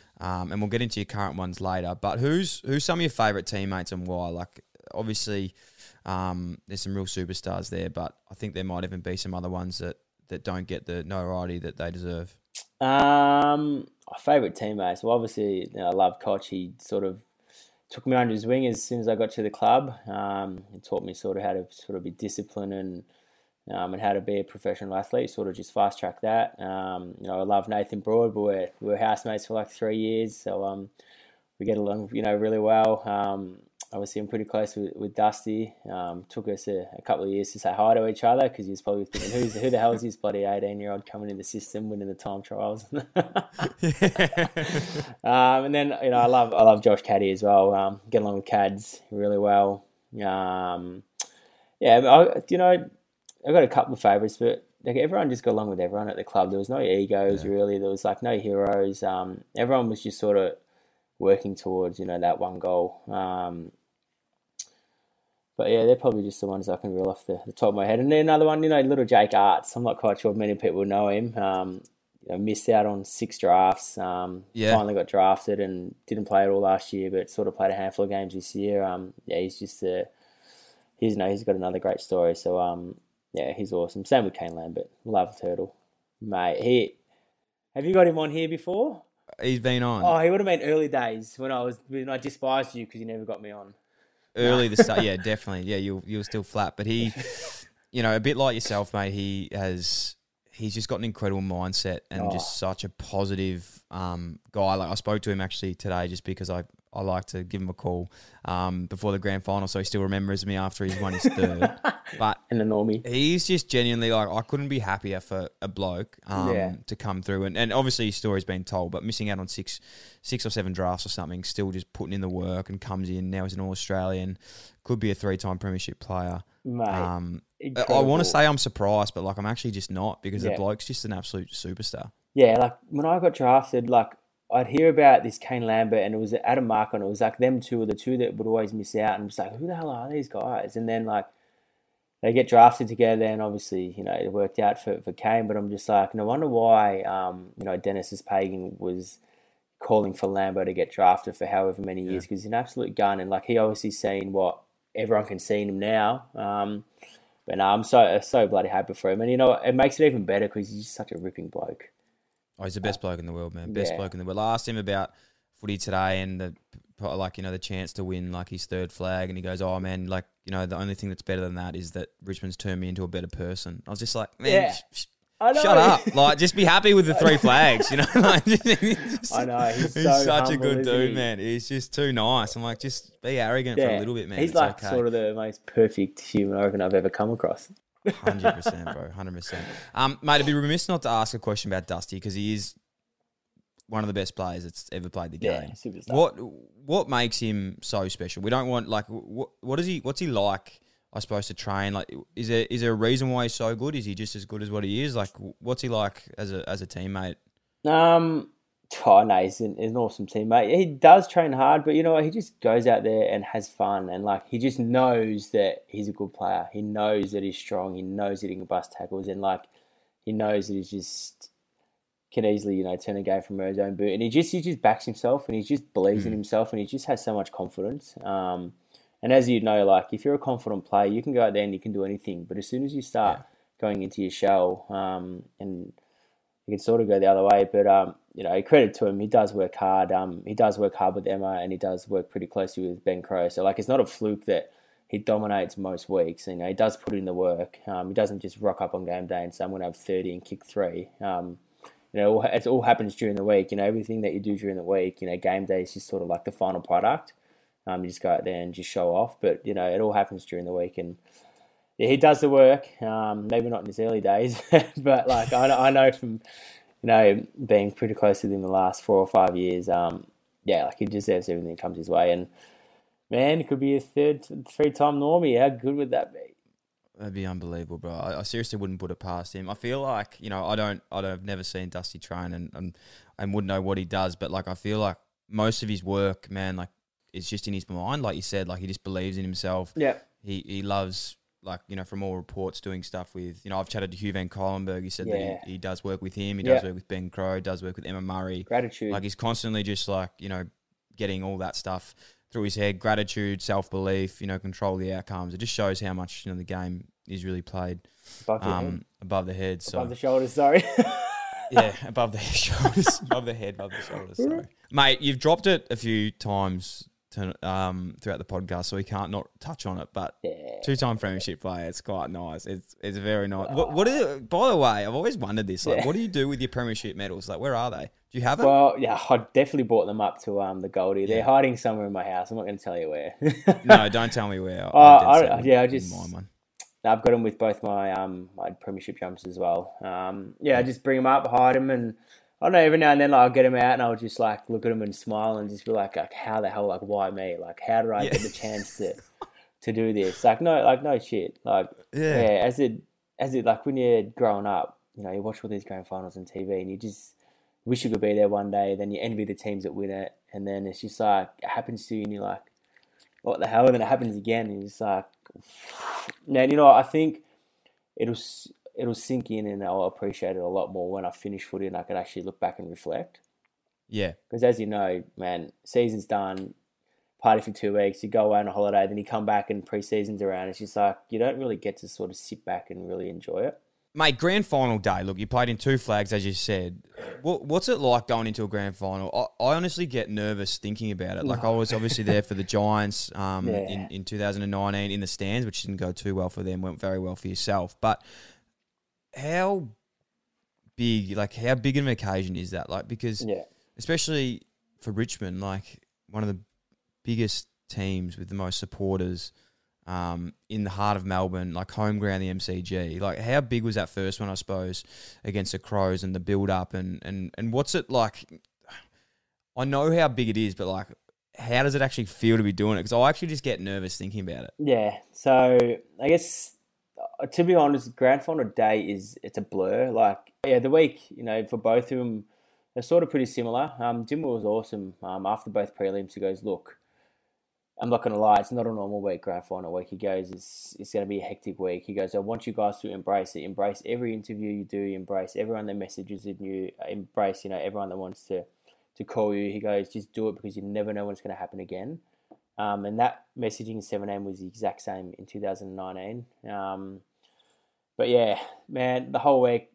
um, and we'll get into your current ones later. But who's who's some of your favourite teammates and why? Like, obviously, um, there's some real superstars there, but I think there might even be some other ones that, that don't get the notoriety that they deserve. Um, favourite teammates. Well, obviously, you know, I love Cotch. He sort of took me under his wing as soon as I got to the club. Um, he taught me sort of how to sort of be disciplined and um, and how to be a professional athlete. Sort of just fast track that. Um, you know, I love Nathan Broad, but we're we were housemates for like three years, so um, we get along, you know, really well. Um, obviously, I'm pretty close with, with Dusty. Um, took us a, a couple of years to say hi to each other because he was probably thinking, "Who's who the hell is this bloody 18 year old coming in the system, winning the time trials?" um, and then you know, I love I love Josh Caddy as well. Um, get along with Cads really well. Um, yeah, I, you know, I got a couple of favourites, but like everyone just got along with everyone at the club. There was no egos really. There was like no heroes. Um, everyone was just sort of working towards you know that one goal. Um, but yeah, they're probably just the ones I can reel off the, the top of my head. And then another one, you know, little Jake Aarts. I'm not quite sure if many people know him. Um, you know, missed out on six drafts. Um, Yeah. Finally got drafted and didn't play at all last year, but sort of played a handful of games this year. Um, yeah, he's just a, he's no, he's got another great story. So um, yeah, he's awesome. Same with Kane Lambert. Love Turtle, mate. He, have you got him on here before? He's been on Oh, he would have been early days when I was when I despised you because you never got me on. early the start. Yeah, definitely. Yeah, you you were still flat, but he, you know, a bit like yourself, mate. He has he's just got an incredible mindset and Oh. just such a positive um, guy. Like I spoke to him actually today, just because I I like to give him a call um, before the grand final, so he still remembers me after he's won his third. but And the normie. he's just genuinely like I couldn't be happier for a bloke um, Yeah. to come through and, and obviously his story's been told but missing out on six six or seven drafts or something still just putting in the work and comes in now he's an all Australian could be a three time premiership player Mate, um, I want to say I'm surprised but like I'm actually just not because the bloke's just an absolute superstar Yeah, like when I got drafted, like I'd hear about this Kane Lambert and it was Adam Mark and it was like them two were the two that would always miss out and it's like, who the hell are these guys? And then like they get drafted together and obviously, you know, it worked out for, for Kane, but I'm just like, no wonder why um, you know, Dennis's Pagan was calling for Lambo to get drafted for however many years because he's an absolute gun and like he obviously seen what everyone can see in him now. Um, but no, I'm so so bloody happy for him, and you know it makes it even better because he's just such a ripping bloke. Oh he's the best uh, bloke in the world man best yeah. bloke in the world I asked him about footy today and the like you know the chance to win like his third flag and he goes oh man like you know the only thing that's better than that is that Richmond's turned me into a better person I was just like man Yeah. sh- sh- Shut up! Like, just be happy with the three flags, you know. Like, just- I know, he's so such a good dude, he? man. He's just too nice. I'm like, just be arrogant for a little bit, man. He's It's like okay. sort of the most perfect human I reckon I've ever come across. Hundred percent, bro. Hundred percent. Um, mate, I'd be remiss not to ask a question about Dusty because he is one of the best players that's ever played the Yeah, game. superstar. What what makes him so special? We don't want like what what is he? What's he like I suppose to train? Like, is there is there a reason why he's so good? Is he just as good as what he is? Like, what's he like as a as a teammate? Um, oh no, he's an, an awesome teammate. He does train hard, but you know what? He just goes out there and has fun, and like he just knows that he's a good player. He knows that he's strong. He knows that he can bust tackles, and like he knows that he's just can easily you know turn a game from his own boot, and he just he just backs himself, and he just believes mm. in himself, and he just has so much confidence. Um, and as you know, like if you're a confident player, you can go out there and you can do anything. But as soon as you start yeah. going into your shell, um, and you can sort of go the other way. But um, you know, credit to him, he does work hard. Um, he does work hard with Emma, and he does work pretty closely with Ben Crowe. So like, it's not a fluke that he dominates most weeks. You know, he does put in the work. Um, he doesn't just rock up on game day and say, "I'm going to have 30 and kick three. Um, you know, it all happens during the week. You know, everything that you do during the week. You know, game day is just sort of like the final product. Um, you just go out there and just show off. But you know, it all happens during the week, and yeah, he does the work. Um, maybe not in his early days, but like I, I know from you know being pretty close with him the last four or five years. Um, yeah, like he deserves everything that comes his way, and man, it could be a third, three-time normie. How good would that be? That'd be unbelievable, bro. I, I, seriously wouldn't put it past him. I feel like you know I don't, I don't, I've never seen Dusty train and, and and wouldn't know what he does, but like I feel like most of his work, man, like it's just in his mind, like you said, like he just believes in himself. Yeah. He he loves like you know from all reports doing stuff with you know I've chatted to Hugh Van Cuylenburg. He said yeah. that he, he, does work with him. He does work with Ben Crowe. Does work with Emma Murray. Gratitude. Like he's constantly just like you know getting all that stuff through his head. Gratitude, self belief. You know, control the outcomes. It just shows how much you know the game is really played above, um, above the head. So above the shoulders. Sorry. yeah, above the shoulders, above the head, above the shoulders. Sorry, mate. You've dropped it a few times to, um, throughout the podcast, so we can't not touch on it. But yeah. two-time premiership player, it's quite nice. It's it's very nice. Oh. What what is, by the way, I've always wondered this. Like, yeah. what do you do with your premiership medals? Like, where are they? Do you have them? Well, yeah, I definitely brought them up to um the Goldie. They're hiding somewhere in my house. I'm not going to tell you where. no, don't tell me where. Oh, I, yeah, I just. I've got them with both my um my premiership jumps as well. Um, yeah, I just bring them up, hide them, and I don't know, every now and then like, I'll get him out and I'll just like look at him and smile and just be like, like how the hell, like why me? Like how did I yeah. get the chance to to do this? Like no, like no shit. Like yeah, yeah as it as it like when you're growing up, you know, you watch all these grand finals on TV and you just wish you could be there one day. Then you envy the teams that win it, and then it's just like it happens to you and you're like, what the hell? And then it happens again, and it's like, man, you know, I think it'll it'll sink in and I'll appreciate it a lot more when I finish footy and I can actually look back and reflect. Yeah. Because as you know, man, season's done, party for two weeks, you go away on a holiday, then you come back and pre-season's around. It's just like you don't really get to sort of sit back and really enjoy it. Mate, grand final day. Look, you played in two flags, as you said. What, what's it like going into a grand final? I, I, honestly get nervous thinking about it. Like I was obviously there for the Giants um, yeah. in, in 2019 in the stands, which didn't go too well for them. Went very well for yourself, but how big, like how big of an occasion is that? Like because yeah. especially for Richmond, like one of the biggest teams with the most supporters um, in the heart of Melbourne, like home ground, the MCG. Like how big was that first one? I suppose against the Crows and the build up and and and what's it like? I know how big it is, but like how does it actually feel to be doing it? Because I actually just get nervous thinking about it. Yeah. So I guess to be honest, grand final day is it's a blur. Like yeah, the week you know for both of them, they're sort of pretty similar. Um, Jim was awesome. Um, after both prelims, he goes, look, I'm not to lie, it's not a normal week, grand final week. He goes, it's, it's to be a hectic week. He goes, I want you guys to embrace it. Embrace every interview you do. Embrace everyone that messages in you. Embrace, you know, everyone that wants to, to call you. He goes, just do it because you never know what's to happen again. Um, and that messaging 7am was the exact same in 2019. Um, but yeah, man, the whole week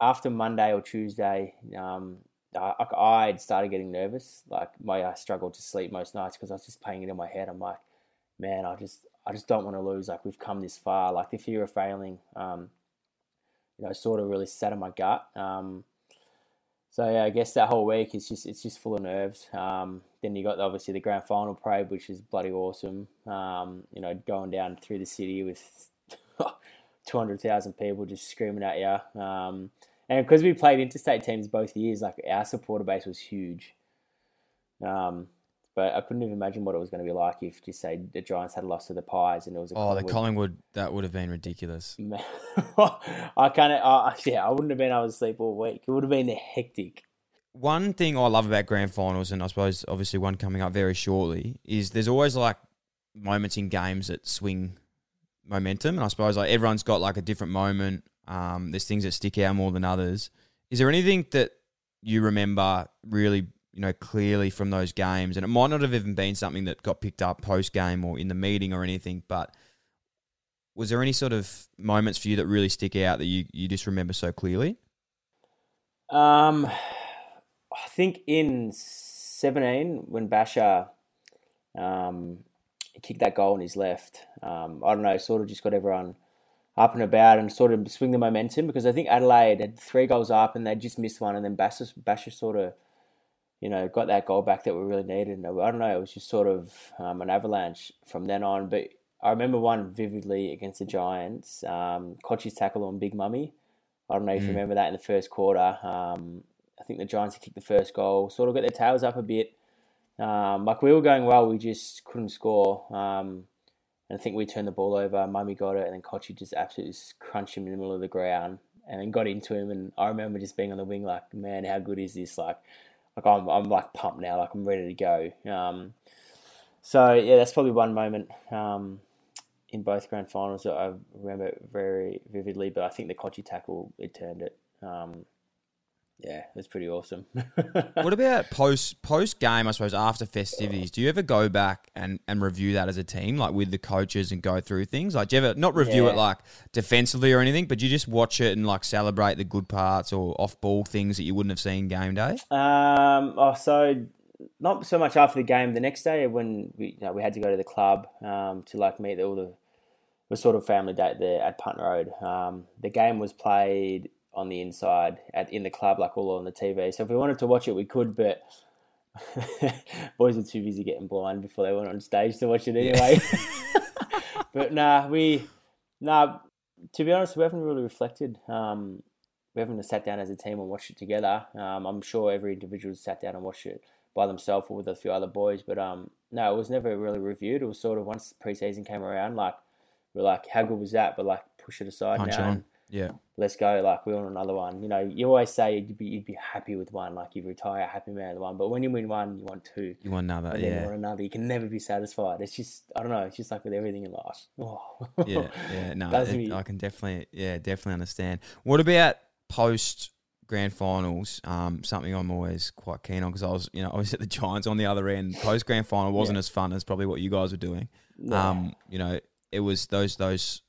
after Monday or Tuesday, um, I, I started getting nervous. Like my, I struggled to sleep most nights because I was just playing it in my head. I'm like, man, I just, I just don't want to lose. Like we've come this far. Like the fear of failing, um, you know, sort of really sat in my gut. Um, so yeah, I guess that whole week is just it's just full of nerves. Um, then you got obviously the grand final parade, which is bloody awesome. Um, you know, going down through the city with two hundred thousand people just screaming at you. Um, and because we played interstate teams both years, like our supporter base was huge. Um, but I couldn't even imagine what it was going to be like if, just say, the Giants had lost to the Pies and it was a Oh, the Collingwood that would have been ridiculous. I kind of, yeah, I wouldn't have been able to sleep all week. It would have been hectic. One thing I love about grand finals, and I suppose obviously one coming up very shortly, is there's always like moments in games that swing momentum, and I suppose like everyone's got like a different moment. Um, there's things that stick out more than others. Is there anything that you remember really, you know, clearly from those games? And it might not have even been something that got picked up post game or in the meeting or anything, but was there any sort of moments for you that really stick out that you, you just remember so clearly? Um, I think in 17, when Basher um, kicked that goal on his left, um, I don't know, sort of just got everyone up and about and sort of swing the momentum because I think Adelaide had three goals up and they just missed one, and then Basher, Basher sort of, you know, got that goal back that we really needed. And I don't know, it was just sort of um, an avalanche from then on. But I remember one vividly against the Giants, um, Cotchy's tackle on Big Mummy. I don't know if you remember that in the first quarter. Um, I think the Giants had kicked the first goal, sort of got their tails up a bit. Um, like we were going well, we just couldn't score. Um, and I think we turned the ball over. Mummy got it, and then Cotchy just absolutely crunched him in the middle of the ground, and then got into him. And I remember just being on the wing, like, man, how good is this? Like, like I'm, I'm like pumped now, like I'm ready to go. Um, so yeah, that's probably one moment um, in both grand finals that I remember very vividly. But I think the Cotchy tackle it turned it. Um, yeah, it was pretty awesome. what about post post game? I suppose after festivities, do you ever go back and, and review that as a team, like with the coaches, and go through things? Like, do you ever not review Yeah. it like defensively or anything, but you just watch it and like celebrate the good parts or off ball things that you wouldn't have seen game day? Um, oh, so not so much after the game. The next day, when we you know, we had to go to the club um, to like meet all the was sort of family day there at Punt Road. Um, the game was played on the inside at in the club, like all on the TV. So if we wanted to watch it, we could, but boys were too busy getting blind before they went on stage to watch it anyway. but nah, we nah. To be honest, we haven't really reflected. Um, we haven't sat down as a team and watched it together. Um, I'm sure every individual sat down and watched it by themselves or with a few other boys. But um, no, it was never really reviewed. It was sort of once preseason came around, like we're like, how good was that? But like, push it aside Punch now. on. Yeah. Let's go. Like we want another one. You know, you always say you'd be you'd be happy with one. Like you retire happy man with one. But when you win one, you want two. You want another? Then you Yeah. want another. You can never be satisfied. It's just I don't know. It's just like with everything in life. Oh. yeah, yeah, no, it- I can definitely, yeah, definitely understand. What about post grand finals? Um, something I'm always quite keen on because I was, you know, I was at the Giants on the other end. Post grand final wasn't Yeah. as fun as probably what you guys were doing. No. Um, you know, it was those those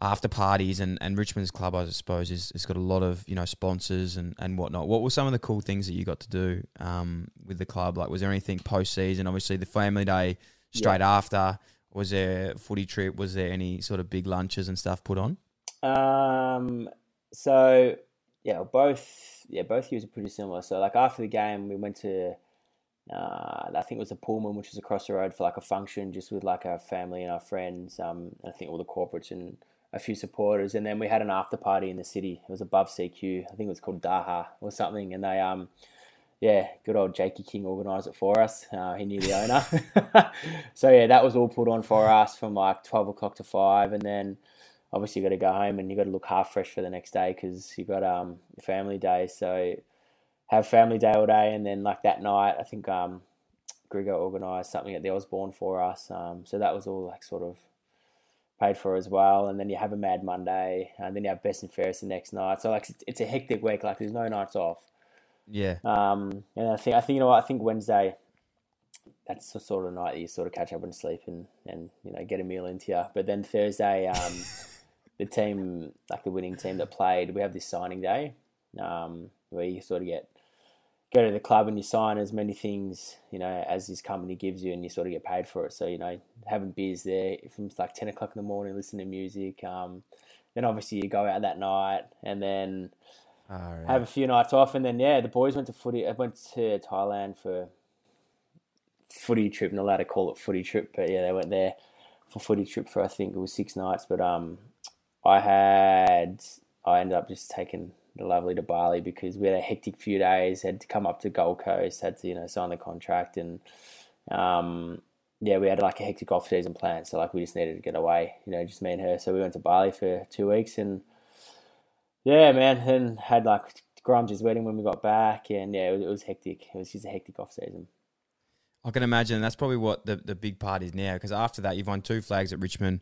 after parties and, and Richmond's club, I suppose, is has got a lot of you know sponsors and, and whatnot. What were some of the cool things that you got to do um, with the club? Like, was there anything post season? Obviously, the family day straight after. Was there a footy trip? Was there any sort of big lunches and stuff put on? Um. So yeah, both yeah both years are pretty similar. So like after the game, we went to uh, I think it was a Pullman, which was across the road for like a function, just with like our family and our friends. Um, I think all the corporates and a few supporters, and then we had an after party in the city. It was above CQ. I think it was called Daha or something, and they um. Yeah, good old Jakey King organised it for us. Uh, he knew the owner. so, yeah, that was all put on for us from like 12 o'clock to 5. And then obviously you got to go home and you got to look half fresh for the next day because you got um family day. So have family day all day, and then like that night, I think um Grigor organised something at the Osborne for us. Um, so that was all like sort of paid for as well. And then you have a Mad Monday, and then you have Best and Fairest the next night. So like it's, it's a hectic week. Like there's no nights off. Yeah, Um, and I think I think you know what I think Wednesday. That's the sort of night that you sort of catch up and sleep and, and you know get a meal into you. But then Thursday, um, the team like the winning team that played, we have this signing day, um, where you sort of get go to the club and you sign as many things you know as this company gives you, and you sort of get paid for it. So you know having beers there from like ten o'clock in the morning, listening to music. Um, then obviously you go out that night, and then right. have a few nights off, and then yeah, the boys went to footy. I went to Thailand for footy trip. Not allowed to call it footy trip, but yeah, they went there for footy trip for I think it was six nights. But um, I had I ended up just taking lovely to Bali because we had a hectic few days. Had to come up to Gold Coast, had to you know sign the contract and um, yeah, we had like a hectic off season plan, so like we just needed to get away, you know, just me and her. So we went to Bali for two weeks, and yeah, man, and had like Grimes' wedding when we got back, and yeah, it was, it was hectic. It was just a hectic off season. I can imagine that's probably what the, the big part is now because after that, you've won two flags at Richmond.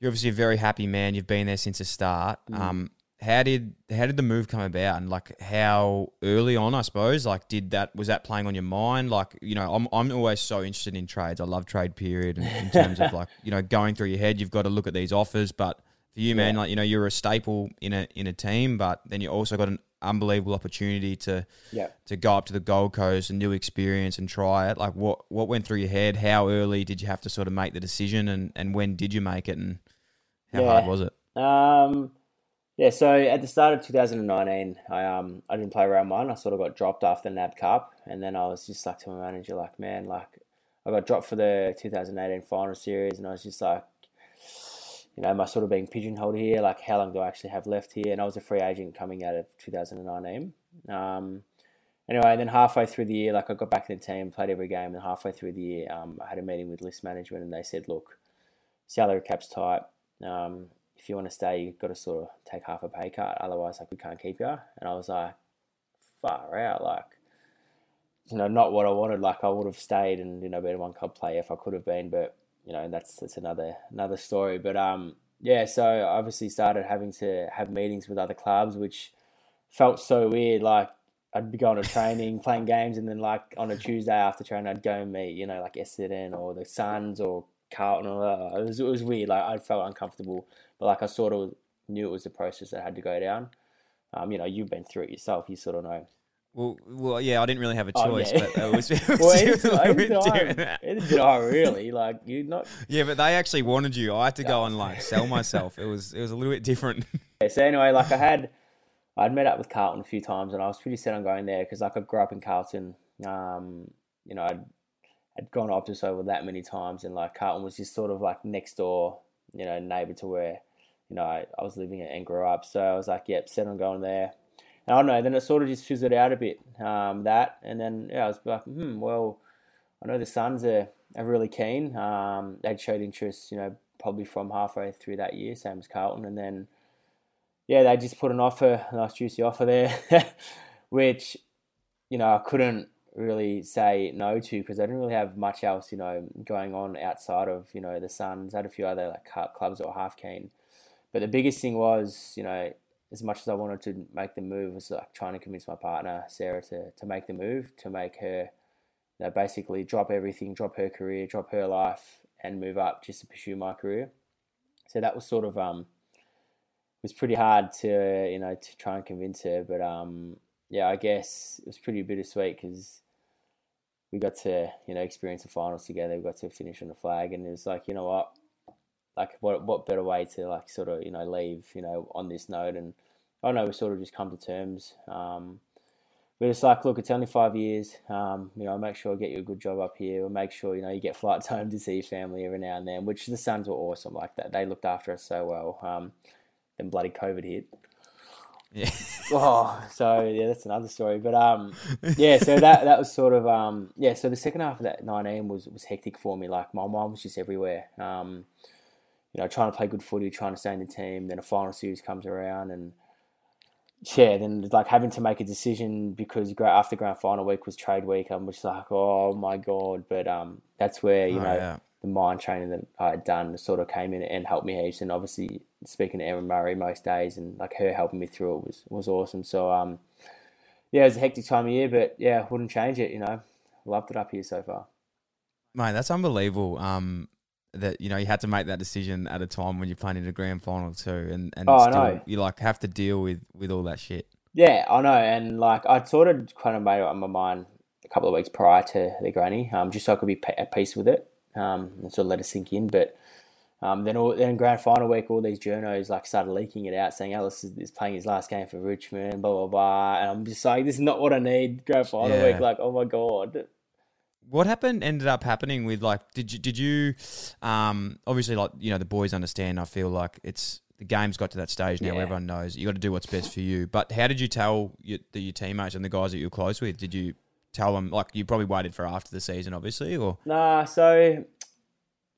You're obviously a very happy man. You've been there since the start. Mm. Um, how did how did the move come about, and like how early on, I suppose, like did that was that playing on your mind? Like you know, I'm I'm always so interested in trades. I love trade period, and in terms of like you know going through your head, you've got to look at these offers. But for you, man, Yeah. like you know, you're a staple in a in a team, but then you also got an unbelievable opportunity to Yeah. to go up to the Gold Coast, a new experience, and try it? Like, what what went through your head? How early did you have to sort of make the decision, and and when did you make it, and how Yeah. hard was it? Um, yeah, so at the start of 2019, I um I didn't play round one. I sort of got dropped after the NAB Cup, and then I was just like to my manager, like, man, like I got dropped for the 2018 final series, and I was just like, you know, am I sort of being pigeonholed here? Like, how long do I actually have left here? And I was a free agent coming out of 2019. Um, anyway, then halfway through the year, like I got back in the team, played every game, and halfway through the year, um, I had a meeting with list management, and they said, look, salary cap's tight. Um, if you want to stay, you've got to sort of take half a pay cut. Otherwise, like we can't keep you. And I was like, far out, like, you know, not what I wanted. Like I would have stayed and you know been one club player if I could have been, but you know that's that's another another story. But um, yeah, so I obviously started having to have meetings with other clubs, which felt so weird. Like I'd be going to training, playing games, and then like on a Tuesday after training, I'd go and meet, you know, like Essendon or the Suns or Carlton. Or, uh, it was it was weird. Like I felt uncomfortable, but like I sort of knew it was the process that had to go down. Um, you know, you've been through it yourself. You sort of know. Well, well, yeah, I didn't really have a Oh, choice, yeah. but it was, it was, Well, it was a little bit different. anytime, really. Like you not. Yeah, but they actually wanted you. I had to go and like sell myself. It was it was a little bit different. Yeah, so anyway, like I had, I'd met up with Carlton a few times, and I was pretty set on going there because like I grew up in Carlton. Um, you know, I'd, I'd gone to Optus Oval that many times, and like Carlton was just sort of like next door, you know, neighbour to where, you know, I, I was living and grew up. So I was like, yep, set on going there. And I don't know. Then it sort of just fizzled out a bit. Um, that, and then yeah, I was like, hmm, well, I know the Suns are, are really keen. Um, they'd showed interest, you know, probably from halfway through that year, same as Carlton, and then yeah, they just put an offer, a nice juicy offer there, which you know I couldn't really say no to because I didn't really have much else, you know, going on outside of you know the Suns. I had a few other like clubs or half keen, but the biggest thing was, you know, as much as I wanted to make the move, was like trying to convince my partner Sarah to to make the move, to make her, you know, basically drop everything, drop her career, drop her life, and move up just to pursue my career. So that was sort of um was pretty hard to you know to try and convince her, but um yeah, I guess it was pretty bittersweet because we got to you know experience the finals together. We got to finish on the flag, and it was like you know what, like what what better way to like sort of you know leave you know on this note, and I don't know we sort of just come to terms. Um, we're just like, look, it's only five years. Um, you know, make sure I get you a good job up here. We'll make sure you know you get flights home to see your family every now and then. Which the Suns were awesome like that. They looked after us so well. Um, then bloody COVID hit. Yeah, Oh, so yeah, that's another story. But um, yeah, so that that was sort of um, yeah. So the second half of that nineteen was was hectic for me. Like my mind was just everywhere. Um, you know, trying to play good footy, trying to stay in the team. Then a final series comes around, and yeah, then like having to make a decision because after grand final week was trade week. I'm just like, oh my god. But um, that's where you Oh, know yeah. The mind training that I had done sort of came in and helped me heaps. And obviously speaking to Emma Murray most days and like her helping me through it was was awesome. So um, yeah, it was a hectic time of year, but yeah, wouldn't change it. You know, loved it up here so far. mate, that's unbelievable. Um, that you know you had to make that decision at a time when you're playing in a grand final too, and and Oh, I still you like have to deal with with all that shit. Yeah, I know, and like I'd sort of kind of made up my mind a couple of weeks prior to the granny, um, just so I could be at peace with it, um, and sort of let it sink in. But um, then, all, then grand final week, all these journos like started leaking it out, saying Ellis is, is playing his last game for Richmond, blah blah blah, and I'm just like, this is not what I need. Grand final Yeah. week, like, oh my god, What happened ended up happening with like did you did you um obviously like you know the boys understand I feel like it's the game's got to that stage now Yeah. everyone knows you got to do what's best for you but how did you tell your, the, your teammates and the guys that you're close with did you tell them? Like you probably waited for after the season, obviously, or Nah, so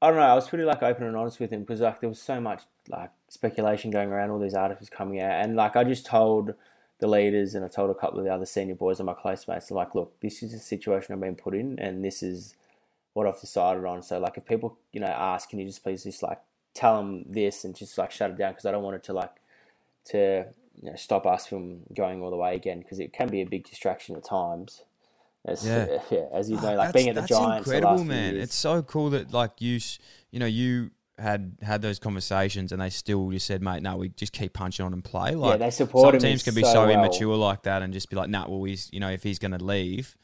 I don't know. I was pretty like open and honest with him because like there was so much like speculation going around, all these articles coming out, and like I just told the leaders and I told a couple of the other senior boys and my close mates, like, look, this is the situation I've been put in, and this is what I've decided on. So like, if people you know ask, can you just please just like tell them this and just like shut it down because I don't want it to like to you know, stop us from going all the way again because it can be a big distraction at times. As, Yeah. yeah, as you know, like That's- being at the that's Giants. the incredible, few man. It's so cool that like you, you know, you had had those conversations and they still just said, mate, no, we just keep punching on and play. Like they support some teams can be so so, well. immature like that and just be like, nah, well, he's you know, if he's going to leave.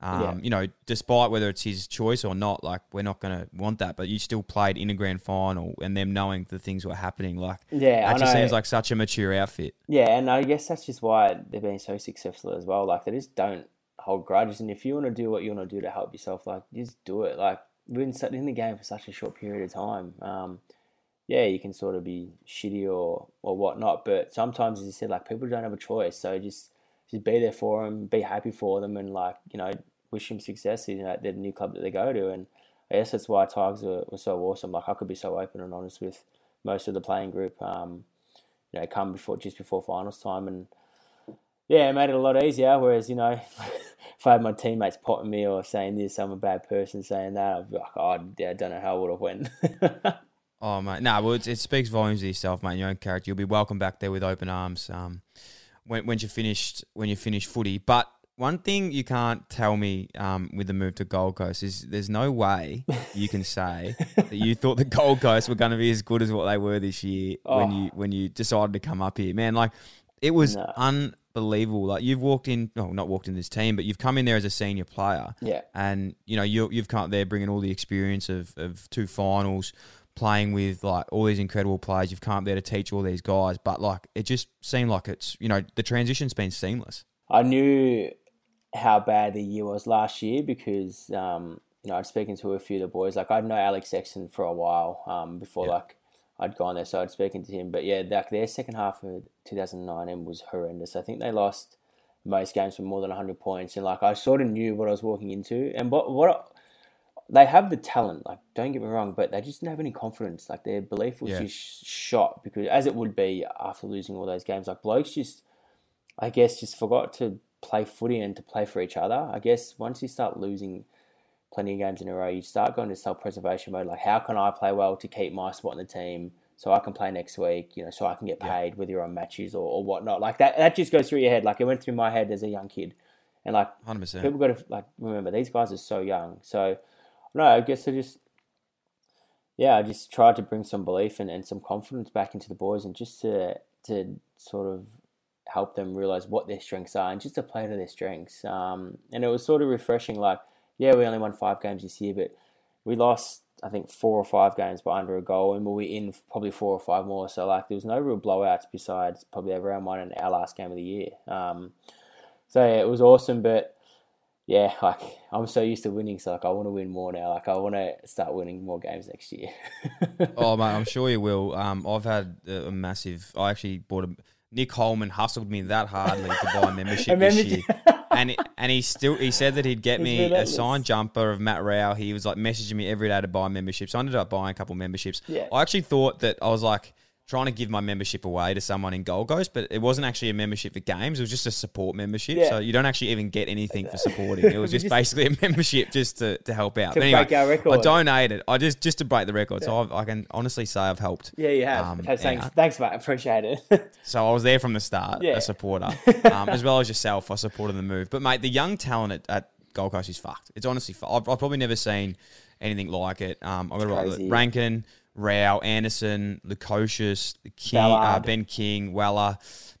Um, Yeah. You know, despite whether it's his choice or not, like we're not going to want that. But you still played in a grand final, and them knowing the things were happening, like Yeah, that I just know. seems like such a mature outfit. Yeah, and I guess that's just why they've been so successful as well. Like they just don't hold grudges, and if you want to do what you want to do to help yourself, like just do it. Like we've been sat in the game for such a short period of time. Um, yeah, you can sort of be shitty or or whatnot, but sometimes, as you said, like people don't have a choice. So just just be there for them, be happy for them, and like you know, wish them success in like, the new club that they go to. And I guess that's why Tigers were, were so awesome. Like I could be so open and honest with most of the playing group. Um, you know, come before just before finals time, and yeah, it made it a lot easier. Whereas you know, if I had my teammates potting me or saying this, I'm a bad person, saying that, I'd be like, oh, yeah, I don't know how I would have went. Oh mate, no, well, it's, it speaks volumes of yourself, mate. Your own character. You'll be welcome back there with open arms. Um, when when you finished when you finish footy. But one thing you can't tell me um, with the move to Gold Coast is there's no way you can say that you thought the Gold Coast were going to be as good as what they were this year when Oh. you when you decided to come up here, man. Like it was No. Unbelievable. Like you've walked in, no, not walked in this team, but you've come in there as a senior player yeah, and you know you you've come up there bringing all the experience of, of two finals, playing with like all these incredible players. You've come up there to teach all these guys, but like it just seemed like it's you know the transition's been seamless. I knew how bad the year was last year because um, you know I'd spoken to a few of the boys. Like I'd know Alex Sexton for a while um, before Yeah. like I'd gone there, so I'd spoken to him. But yeah, like their second half of 2019 was horrendous. I think they lost most games for more than 100 points, and like I sort of knew what I was walking into. And what what they have the talent, like don't get me wrong, but they just didn't have any confidence. Like their belief was Yeah. just shot because as it would be after losing all those games. Like blokes just I guess just forgot to play footy and to play for each other. I guess once you start losing plenty of games in a row, you start going to self preservation mode. Like, how can I play well to keep my spot in the team so I can play next week? You know, so I can get paid whether you're on matches or, or whatnot. Like that, that just goes through your head. Like it went through my head as a young kid, and like Hundred percent. people got to like remember these guys are so young. So no, I guess I just yeah, I just tried to bring some belief and, and some confidence back into the boys and just to to sort of help them realize what their strengths are and just to play to their strengths. Um, and it was sort of refreshing. Like, yeah, we only won five games this year, but we lost I think four or five games by under a goal, and we were in probably four or five more. So like, there was no real blowouts besides probably our round one and our last game of the year. Um, so yeah, it was awesome, but yeah, like I'm so used to winning, so like I want to win more now. Like I want to start winning more games next year. Oh mate, I'm sure you will. Um, I've had a, a massive. I actually bought a. Nick Holman hustled me that hardly to buy a membership this year, and and he still he said that he'd get me a signed jumper of Matt Rowell. He was like messaging me every day to buy memberships. So I ended up buying a couple memberships. Yeah. I actually thought that I was like trying to give my membership away to someone in Gold Coast, but it wasn't actually a membership for games. It was just a support membership. Yeah. So you don't actually even get anything for supporting. It was just, just- basically a membership just to, to help out. To anyway, break our record. I donated. I just just to break the record. So I've, I can honestly say I've helped. yeah, you have. Um, thanks, yeah. thanks, mate. Appreciate it. So I was there from the start, Yeah. a supporter, um, as well as yourself. I supported the move. But mate, the young talent at, at Gold Coast is fucked. It's honestly, I've, I've probably never seen anything like it. Um, I've got to crazy. Rankin, Rowell, Anderson, Lukosius, the King, uh, Ben King, Weller,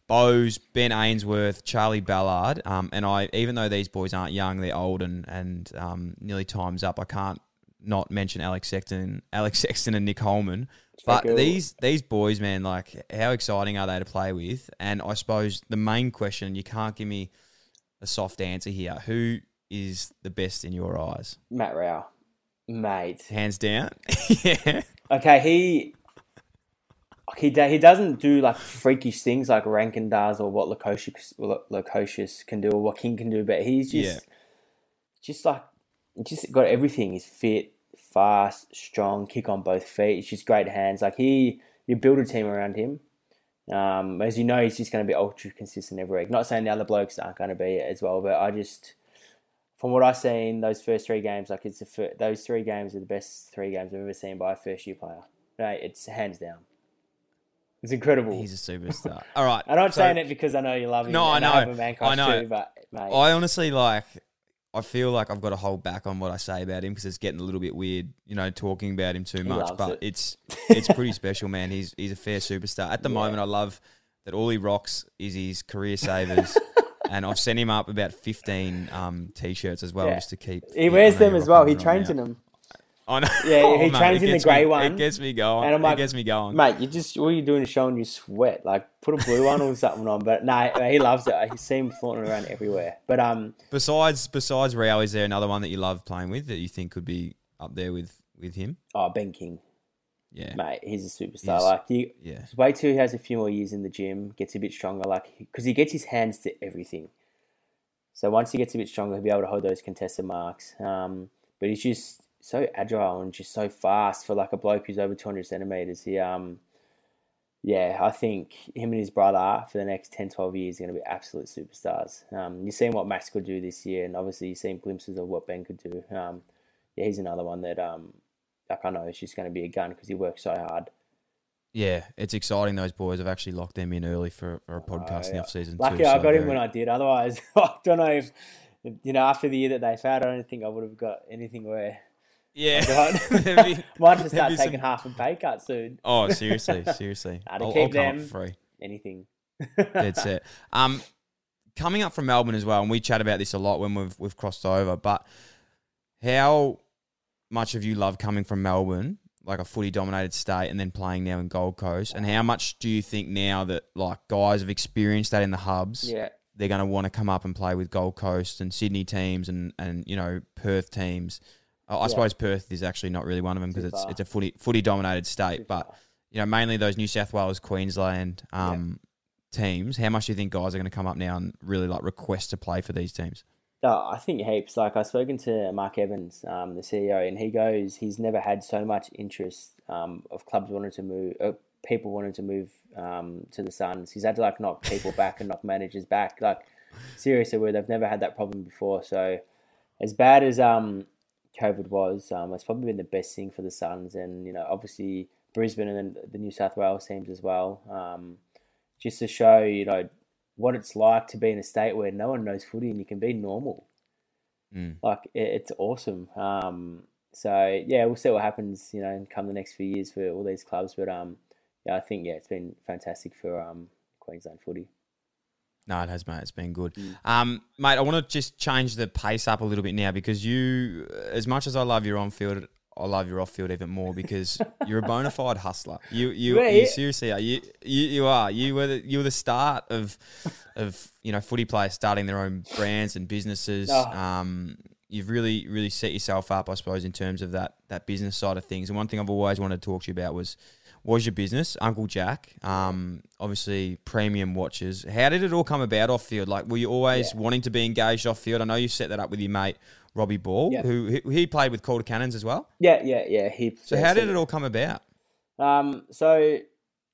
Bowes, Ben Ainsworth, Charlie Ballard. Um, and I, even though these boys aren't young, they're old and and um, nearly times up. I can't not mention Alex Sexton, Alex Sexton, and Nick Holman. But cool. these these boys, man, like how exciting are they to play with? And I suppose the main question, you can't give me a soft answer here. Who is the best in your eyes? Matt Rowell, mate. Hands down. yeah. Okay, he he he doesn't do like freakish things like Rankine does or what Lukosius Lukosius can do or what King can do, but he's just just like just got everything. He's fit, fast, strong, kick on both feet. He's just great hands. Like he, you build a team around him. Um, as you know, he's just going to be ultra consistent every week. Not saying the other blokes aren't going to be as well, but I just, from what I've seen, those first three games, like it's the fir- those three games are the best three games I've ever seen by a first year player. Right, it's hands down. It's incredible. He's a superstar. All right. I'm not so saying it because I know you love him. No, I know. a man I know. Too, but mate, I honestly like. I feel like I've got to hold back on what I say about him because it's getting a little bit weird, you know, talking about him too much. But it. it's it's pretty special, man. He's he's a fair superstar at the moment. I love that all he rocks is his career savers, and I've sent him up about fifteen um, t-shirts as well Yeah. just to keep. he wears know them as well. He trains in them. I know. Yeah, Oh, he mate, trains in the grey one. It gets me going. And I'm like, it gets me going. Mate, you just all you're doing is showing you sweat. Like put a blue one or something on. But no, he loves it. I see him flaunting around everywhere. But um, Besides besides Rowell, is there another one that you love playing with that you think could be up there with with him? oh Ben King, Yeah. mate, he's a superstar. He's- like you, Yeah. wait till he has a few more years in the gym, gets a bit stronger. Like because he gets his hands to everything. So once he gets a bit stronger, he'll be able to hold those contested marks. Um, but he's just so agile and just so fast for like a bloke who's over 200 centimeters. He um, yeah, I think him and his brother for the next 10, 12 years are going to be absolute superstars. Um, you've seen what Max could do this year, and obviously you've seen glimpses of what Ben could do. Um, yeah, he's another one that um, like I know it's just going to be a gun because he works so hard. Yeah, it's exciting. Those boys have actually locked them in early for, for a podcast in the off season. Lucky too, I so got him when I did. Otherwise, I don't know if you know after the year that they've had, I don't think I would have got anything where Yeah. Be- might have to start taking some- half a pay cut soon. Oh, seriously, seriously. Nah, to I'll, keep I'll them- free. Anything. Dead set. Um, coming up from Melbourne as well, and we chat about this a lot when we've we've crossed over. But how much have you loved coming from Melbourne, like a footy dominated state, and then playing now in Gold Coast? And how much do you think now that like guys have experienced that in the hubs? Yeah. they're going to want to come up and play with Gold Coast and Sydney teams and, and you know Perth teams. I I Yeah. suppose Perth is actually not really one of them because it's far. it's a footy footy dominated state, Too but far. you know mainly those New South Wales, Queensland um, teams. How much do you think guys are going to come up now and really like request to play for these teams? Oh, I think heaps. Like I've spoken to Mark Evans, um, the CEO, and he goes, he's never had so much interest um, of clubs wanting to move, uh, people wanting to move um, to the Suns. He's had to like knock people back and knock managers back. Like seriously, where they've never had that problem before. So as bad as um, COVID was, um, it's probably been the best thing for the Suns, and you know, obviously Brisbane and the New South Wales teams as well. Um, just to show you know what it's like to be in a state where no one knows footy and you can be normal. Mm. Like it, it's awesome. Um, so yeah, we'll see what happens. You know, come the next few years for all these clubs. But um, yeah, I think yeah, it's been fantastic for um Queensland footy. No, it has, mate. It's been good. Mm. Um, mate, I want to just change the pace up a little bit now because you, as much as I love your on field, I love your off field even more because you're a bona fide hustler. You, you, Yeah, you yeah. seriously are. You, you, you are. You were the, you were the start of, of you know, footy players starting their own brands and businesses. Oh. Um, you've really, really set yourself up, I suppose, in terms of that that business side of things. And one thing I've always wanted to talk to you about was was your business, Uncle Jack. Um, obviously premium watches. How did it all come about off field? Like, were you always Yeah. wanting to be engaged off field? I know you set that up with your mate Robbie Ball, Yeah. who he, played with Calder Cannons as well. Yeah, yeah, yeah. He, So how did it all come about? Um, so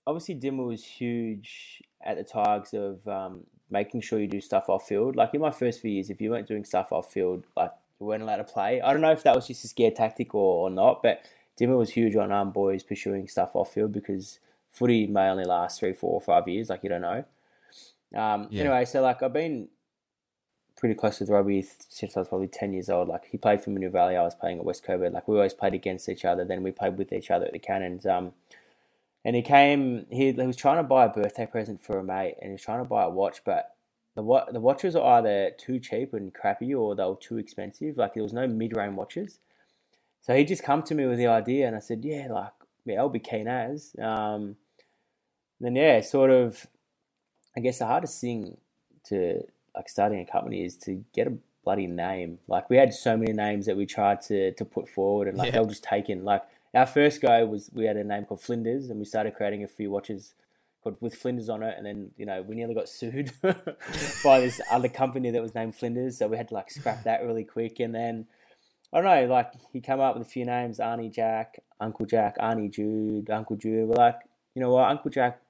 obviously Dimma was huge at the Tigers of um, making sure you do stuff off field. Like in my first few years, if you weren't doing stuff off field, like you weren't allowed to play. I don't know if that was just a scare tactic or, or not, but Dimma was huge on um, boys pursuing stuff off field because footy may only last three, four, or five years. Like you don't know. Um, Yeah. Anyway, so like I've been pretty close with Robbie since I was probably 10 years old. Like he played for Mineral Valley, I was playing at West Coburg. Like we always played against each other. Then we played with each other at the Cannons. Um, and he came, he, he was trying to buy a birthday present for a mate and he was trying to buy a watch, but the wa- the watches are either too cheap and crappy or they were too expensive. Like there was no mid range watches. So he just come to me with the idea and I said, yeah, like, yeah, I'll be keen as. Um, then yeah, sort of, I guess the hardest thing to like starting a company is to get a bloody name. Like we had so many names that we tried to to put forward, and like Yeah. they were just taken. Like our first go was we had a name called Flinders, and we started creating a few watches but with Flinders on it, and then you know we nearly got sued by this other company that was named Flinders, so we had to like scrap that really quick, and then. I don't know, like he came up with a few names, Arnie Jack, Uncle Jack, Arnie Jude, Uncle Jude. We're like, you know what, Uncle Jack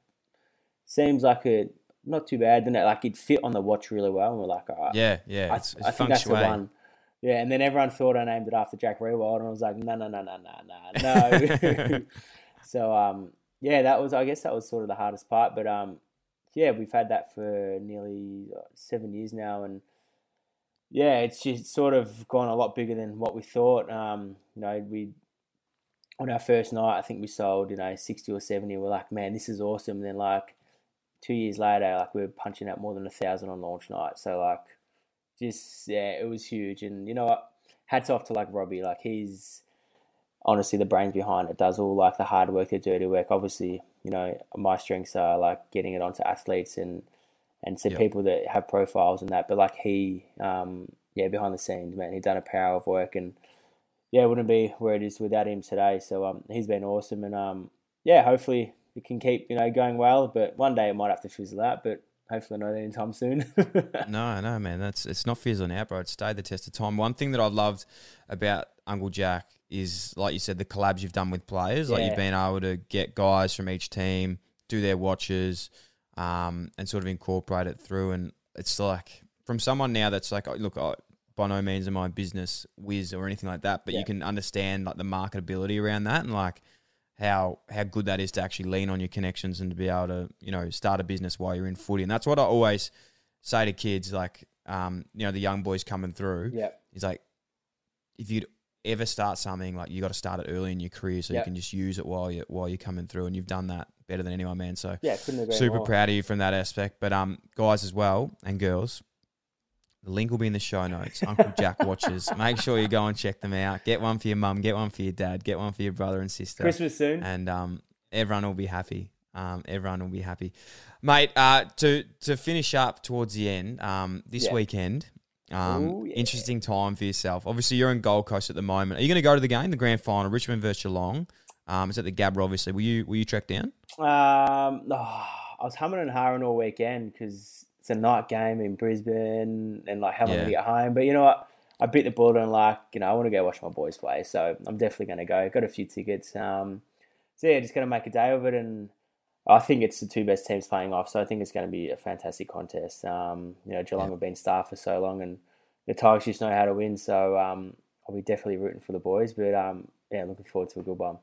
seems like a not too bad, didn't it? Like it fit on the watch really well, and we're like, all right, Yeah, yeah. I, it's, it's I think that's the one. Yeah, and then everyone thought I named it after Jack Riewoldt, and I was like, no, no, no, no, no, no, no. so, um, yeah, that was, I guess, that was sort of the hardest part. But um, yeah, we've had that for nearly seven years now, and yeah, it's just sort of gone a lot bigger than what we thought. Um, you know, we on our first night, I think we sold, you know, sixty or seventy. We're like, man, this is awesome. And then like two years later, like we were punching out more than a thousand on launch night. So like, just yeah, it was huge. And you know what? Hats off to like Robbie. Like he's honestly the brains behind it. Does all like the hard work, the dirty work. Obviously, you know, my strengths are like getting it onto athletes and and to Yep. people that have profiles and that. But like he, um, yeah, behind the scenes, man, he done a power of work and yeah, it wouldn't be where it is without him today. So um, he's been awesome and um, yeah, hopefully it can keep you know going well. But one day it might have to fizzle out, but hopefully not anytime soon. No, no, man. That's it's not fizzling out, bro. It's stayed the test of time. One thing that I loved about Uncle Jack is, like you said, the collabs you've done with players. Like you've been able to get guys from each team, do their watches, um, and sort of incorporate it through. And it's like from someone now that's like, oh, look, I, by no means am I a business whiz or anything like that, but Yeah. you can understand like the marketability around that and like how how good that is to actually lean on your connections and to be able to you know start a business while you're in footy. And that's what I always say to kids, like um, you know the young boys coming through. yeah, he's like if you'd ever start something, like you got to start it early in your career so you can just use it while you while you're coming through, and you've done that better than anyone, man. So yeah, couldn't agree super more. proud of you from that aspect. But um, guys as well and girls, the link will be in the show notes. Uncle Jack watches. Make sure you go and check them out. Get one for your mum. Get one for your dad. Get one for your brother and sister. Christmas soon. And um, everyone will be happy. Um, everyone will be happy, mate. Uh, to to finish up towards the end, um, this Yeah. weekend. Um, Ooh, yeah. interesting time for yourself. Obviously, you're in Gold Coast at the moment. Are you going to go to the game, the grand final, Richmond versus Geelong? Um, it's at the Gabba, obviously. Will you will you trek down? Um, oh, I was humming and hawing all weekend because it's a night game in Brisbane and like how am I Yeah. going to get home? But you know what? I bit the bullet and like you know I want to go watch my boys play, so I'm definitely going to go. Got a few tickets. Um, so yeah, just going to make a day of it, and I think it's the two best teams playing off, so I think it's going to be a fantastic contest. Um, you know, Geelong Yeah. have been star for so long, and the Tigers just know how to win, so um, I'll be definitely rooting for the boys. But um, yeah, looking forward to a good one.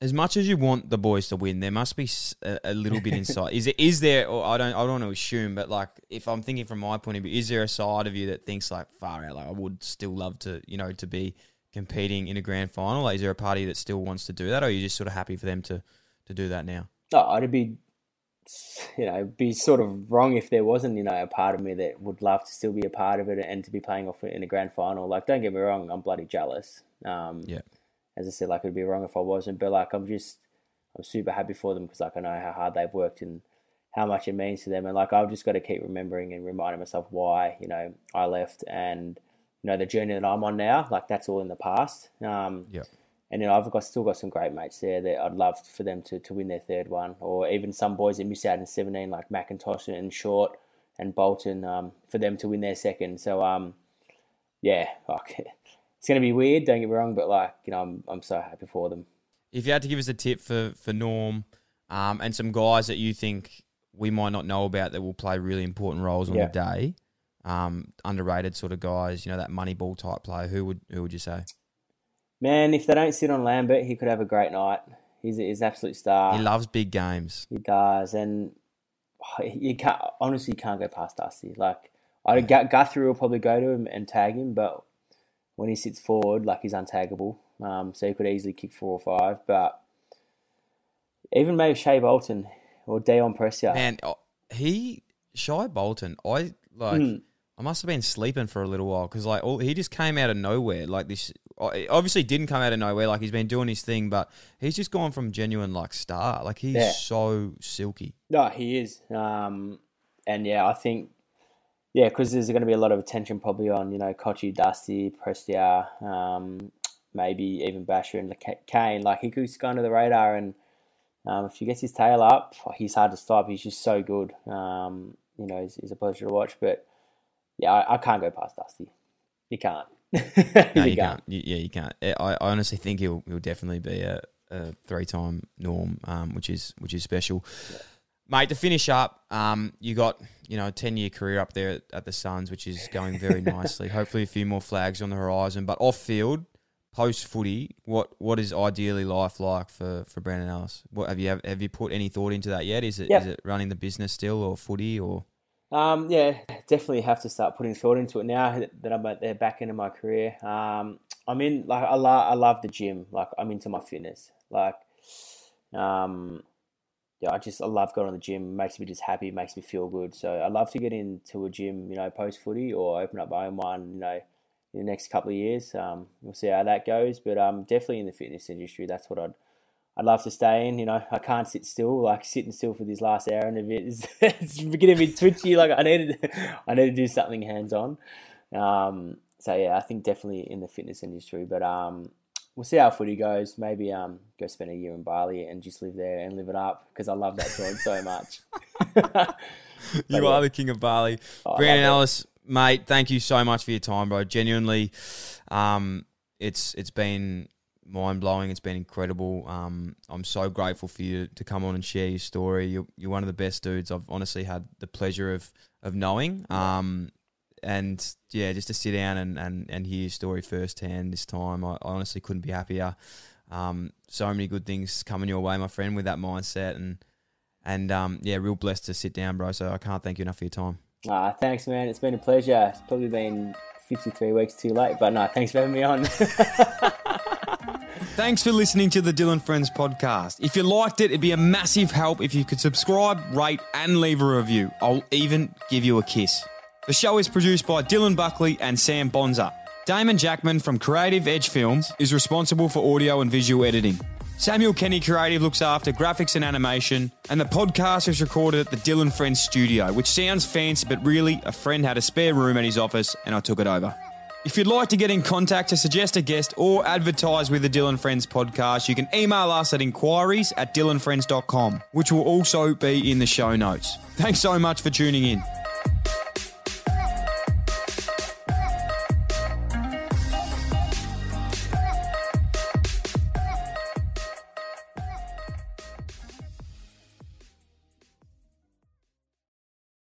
As much as you want the boys to win, there must be a little bit inside. Is it? Is there? Or I don't. I don't want to assume, but like, if I'm thinking from my point of view, is there a side of you that thinks like far out? Like, I would still love to, you know, to be competing in a grand final. Like, is there a party that still wants to do that, or are you just sort of happy for them to to do that now? Oh, it'd be, you know, be sort of wrong if there wasn't, you know, a part of me that would love to still be a part of it and to be playing off in a grand final. Like, don't get me wrong, I'm bloody jealous. Um, Yeah. As I said, like, it'd be wrong if I wasn't, but like, I'm just, I'm super happy for them because, like, I know how hard they've worked and how much it means to them. And, like, I've just got to keep remembering and reminding myself why, you know, I left and, you know, the journey that I'm on now, like, that's all in the past. Um, Yeah. And you know, I've got still got some great mates there that I'd love for them to, to win their third one, or even some boys that miss out in seventeen, like McIntosh and Short and Bolton, um, for them to win their second. So um, yeah, like it's gonna be weird. Don't get me wrong, but like you know, I'm I'm so happy for them. If you had to give us a tip for for Norm, um, and some guys that you think we might not know about that will play really important roles on Yeah. the day, um, underrated sort of guys, you know, that money ball type player, who would who would you say? Man, if they don't sit on Lambert, he could have a great night. He's he's an absolute star. he loves big games. He does, and oh, you can't honestly you can't go past Dusty. Like I Gu- Guthrie will probably go to him and tag him, but when he sits forward, like he's untaggable. Um, so he could easily kick four or five. But even maybe Shai Bolton or Dion Prestia. Man, oh, he Shai Bolton. I like. Mm. I must have been sleeping for a little while because like all, he just came out of nowhere. Like this, obviously didn't come out of nowhere. Like he's been doing his thing, but he's just gone from genuine like star. Like he's Yeah. so silky. No, he is. Um, and yeah, I think yeah, because there's going to be a lot of attention probably on you know Cotchy, Dusty, Prestia, um, maybe even Bachar and Kane. Like he could go under the radar, and um, if he gets his tail up, he's hard to stop. He's just so good. Um, you know, he's, he's, a pleasure to watch. But yeah, I, I can't go past Dusty. You can't. no, you, you can't. Yeah, you can't. I, I honestly think he'll he'll definitely be a, a three time norm, um, which is which is special. Yeah. Mate, to finish up, um, you got you know a ten year career up there at, at the Suns, which is going very nicely. Hopefully, a few more flags on the horizon. But off field, post footy, what what is ideally life like for, for Brandon Ellis? What have you have, have you put any thought into that yet? Is it yep. is it running the business still or footy or? Um, yeah, definitely have to start putting thought into it now that I'm at the back end of my career. Um, I'm in like I love I love the gym. Like I'm into my fitness. Like, um, yeah, I just I love going to the gym. It makes me just happy. Makes me feel good. So I love to get into a gym. You know, post footy or open up my own one. You know, in the next couple of years. Um, we'll see how that goes. But um, definitely in the fitness industry, that's what I'd I'd love to stay in. You know, I can't sit still. Like sitting still for this last hour and a bit is it's getting a bit twitchy. Like I need to, I need to do something hands on. Um, so yeah, I think definitely in the fitness industry. But um, we'll see how footy goes. Maybe um, go spend a year in Bali and just live there and live it up because I love that joint so much. you are the king of Bali, oh, Brandon Ellis mate. Thank you so much for your time, bro. Genuinely, um, it's it's been mind blowing. It's been incredible. Um, I'm so grateful for you to come on and share your story. You're, you're one of the best dudes I've honestly had the pleasure of of knowing. Um, and yeah, just to sit down and, and, and hear your story firsthand this time, I, I honestly couldn't be happier. Um, so many good things coming your way, my friend, with that mindset and and um, yeah, real blessed to sit down, bro. So I can't thank you enough for your time. Uh, thanks, man. It's been a pleasure. It's probably been 53 weeks too late, but no, thanks for having me on. Thanks for listening to the Dylan Friends podcast. If you liked it, it'd be a massive help if you could subscribe, rate, and leave a review. I'll even give you a kiss. The show is produced by Dylan Buckley and Sam Bonza. Damon Jackman from Creative Edge Films is responsible for audio and visual editing. Samuel Kenny Creative looks after graphics and animation, and the podcast is recorded at the Dylan Friends studio, which sounds fancy, but really, a friend had a spare room at his office and I took it over. If you'd like to get in contact to suggest a guest or advertise with the Dylan Friends podcast, you can email us at inquiries at dylanfriends.com, which will also be in the show notes. Thanks so much for tuning in.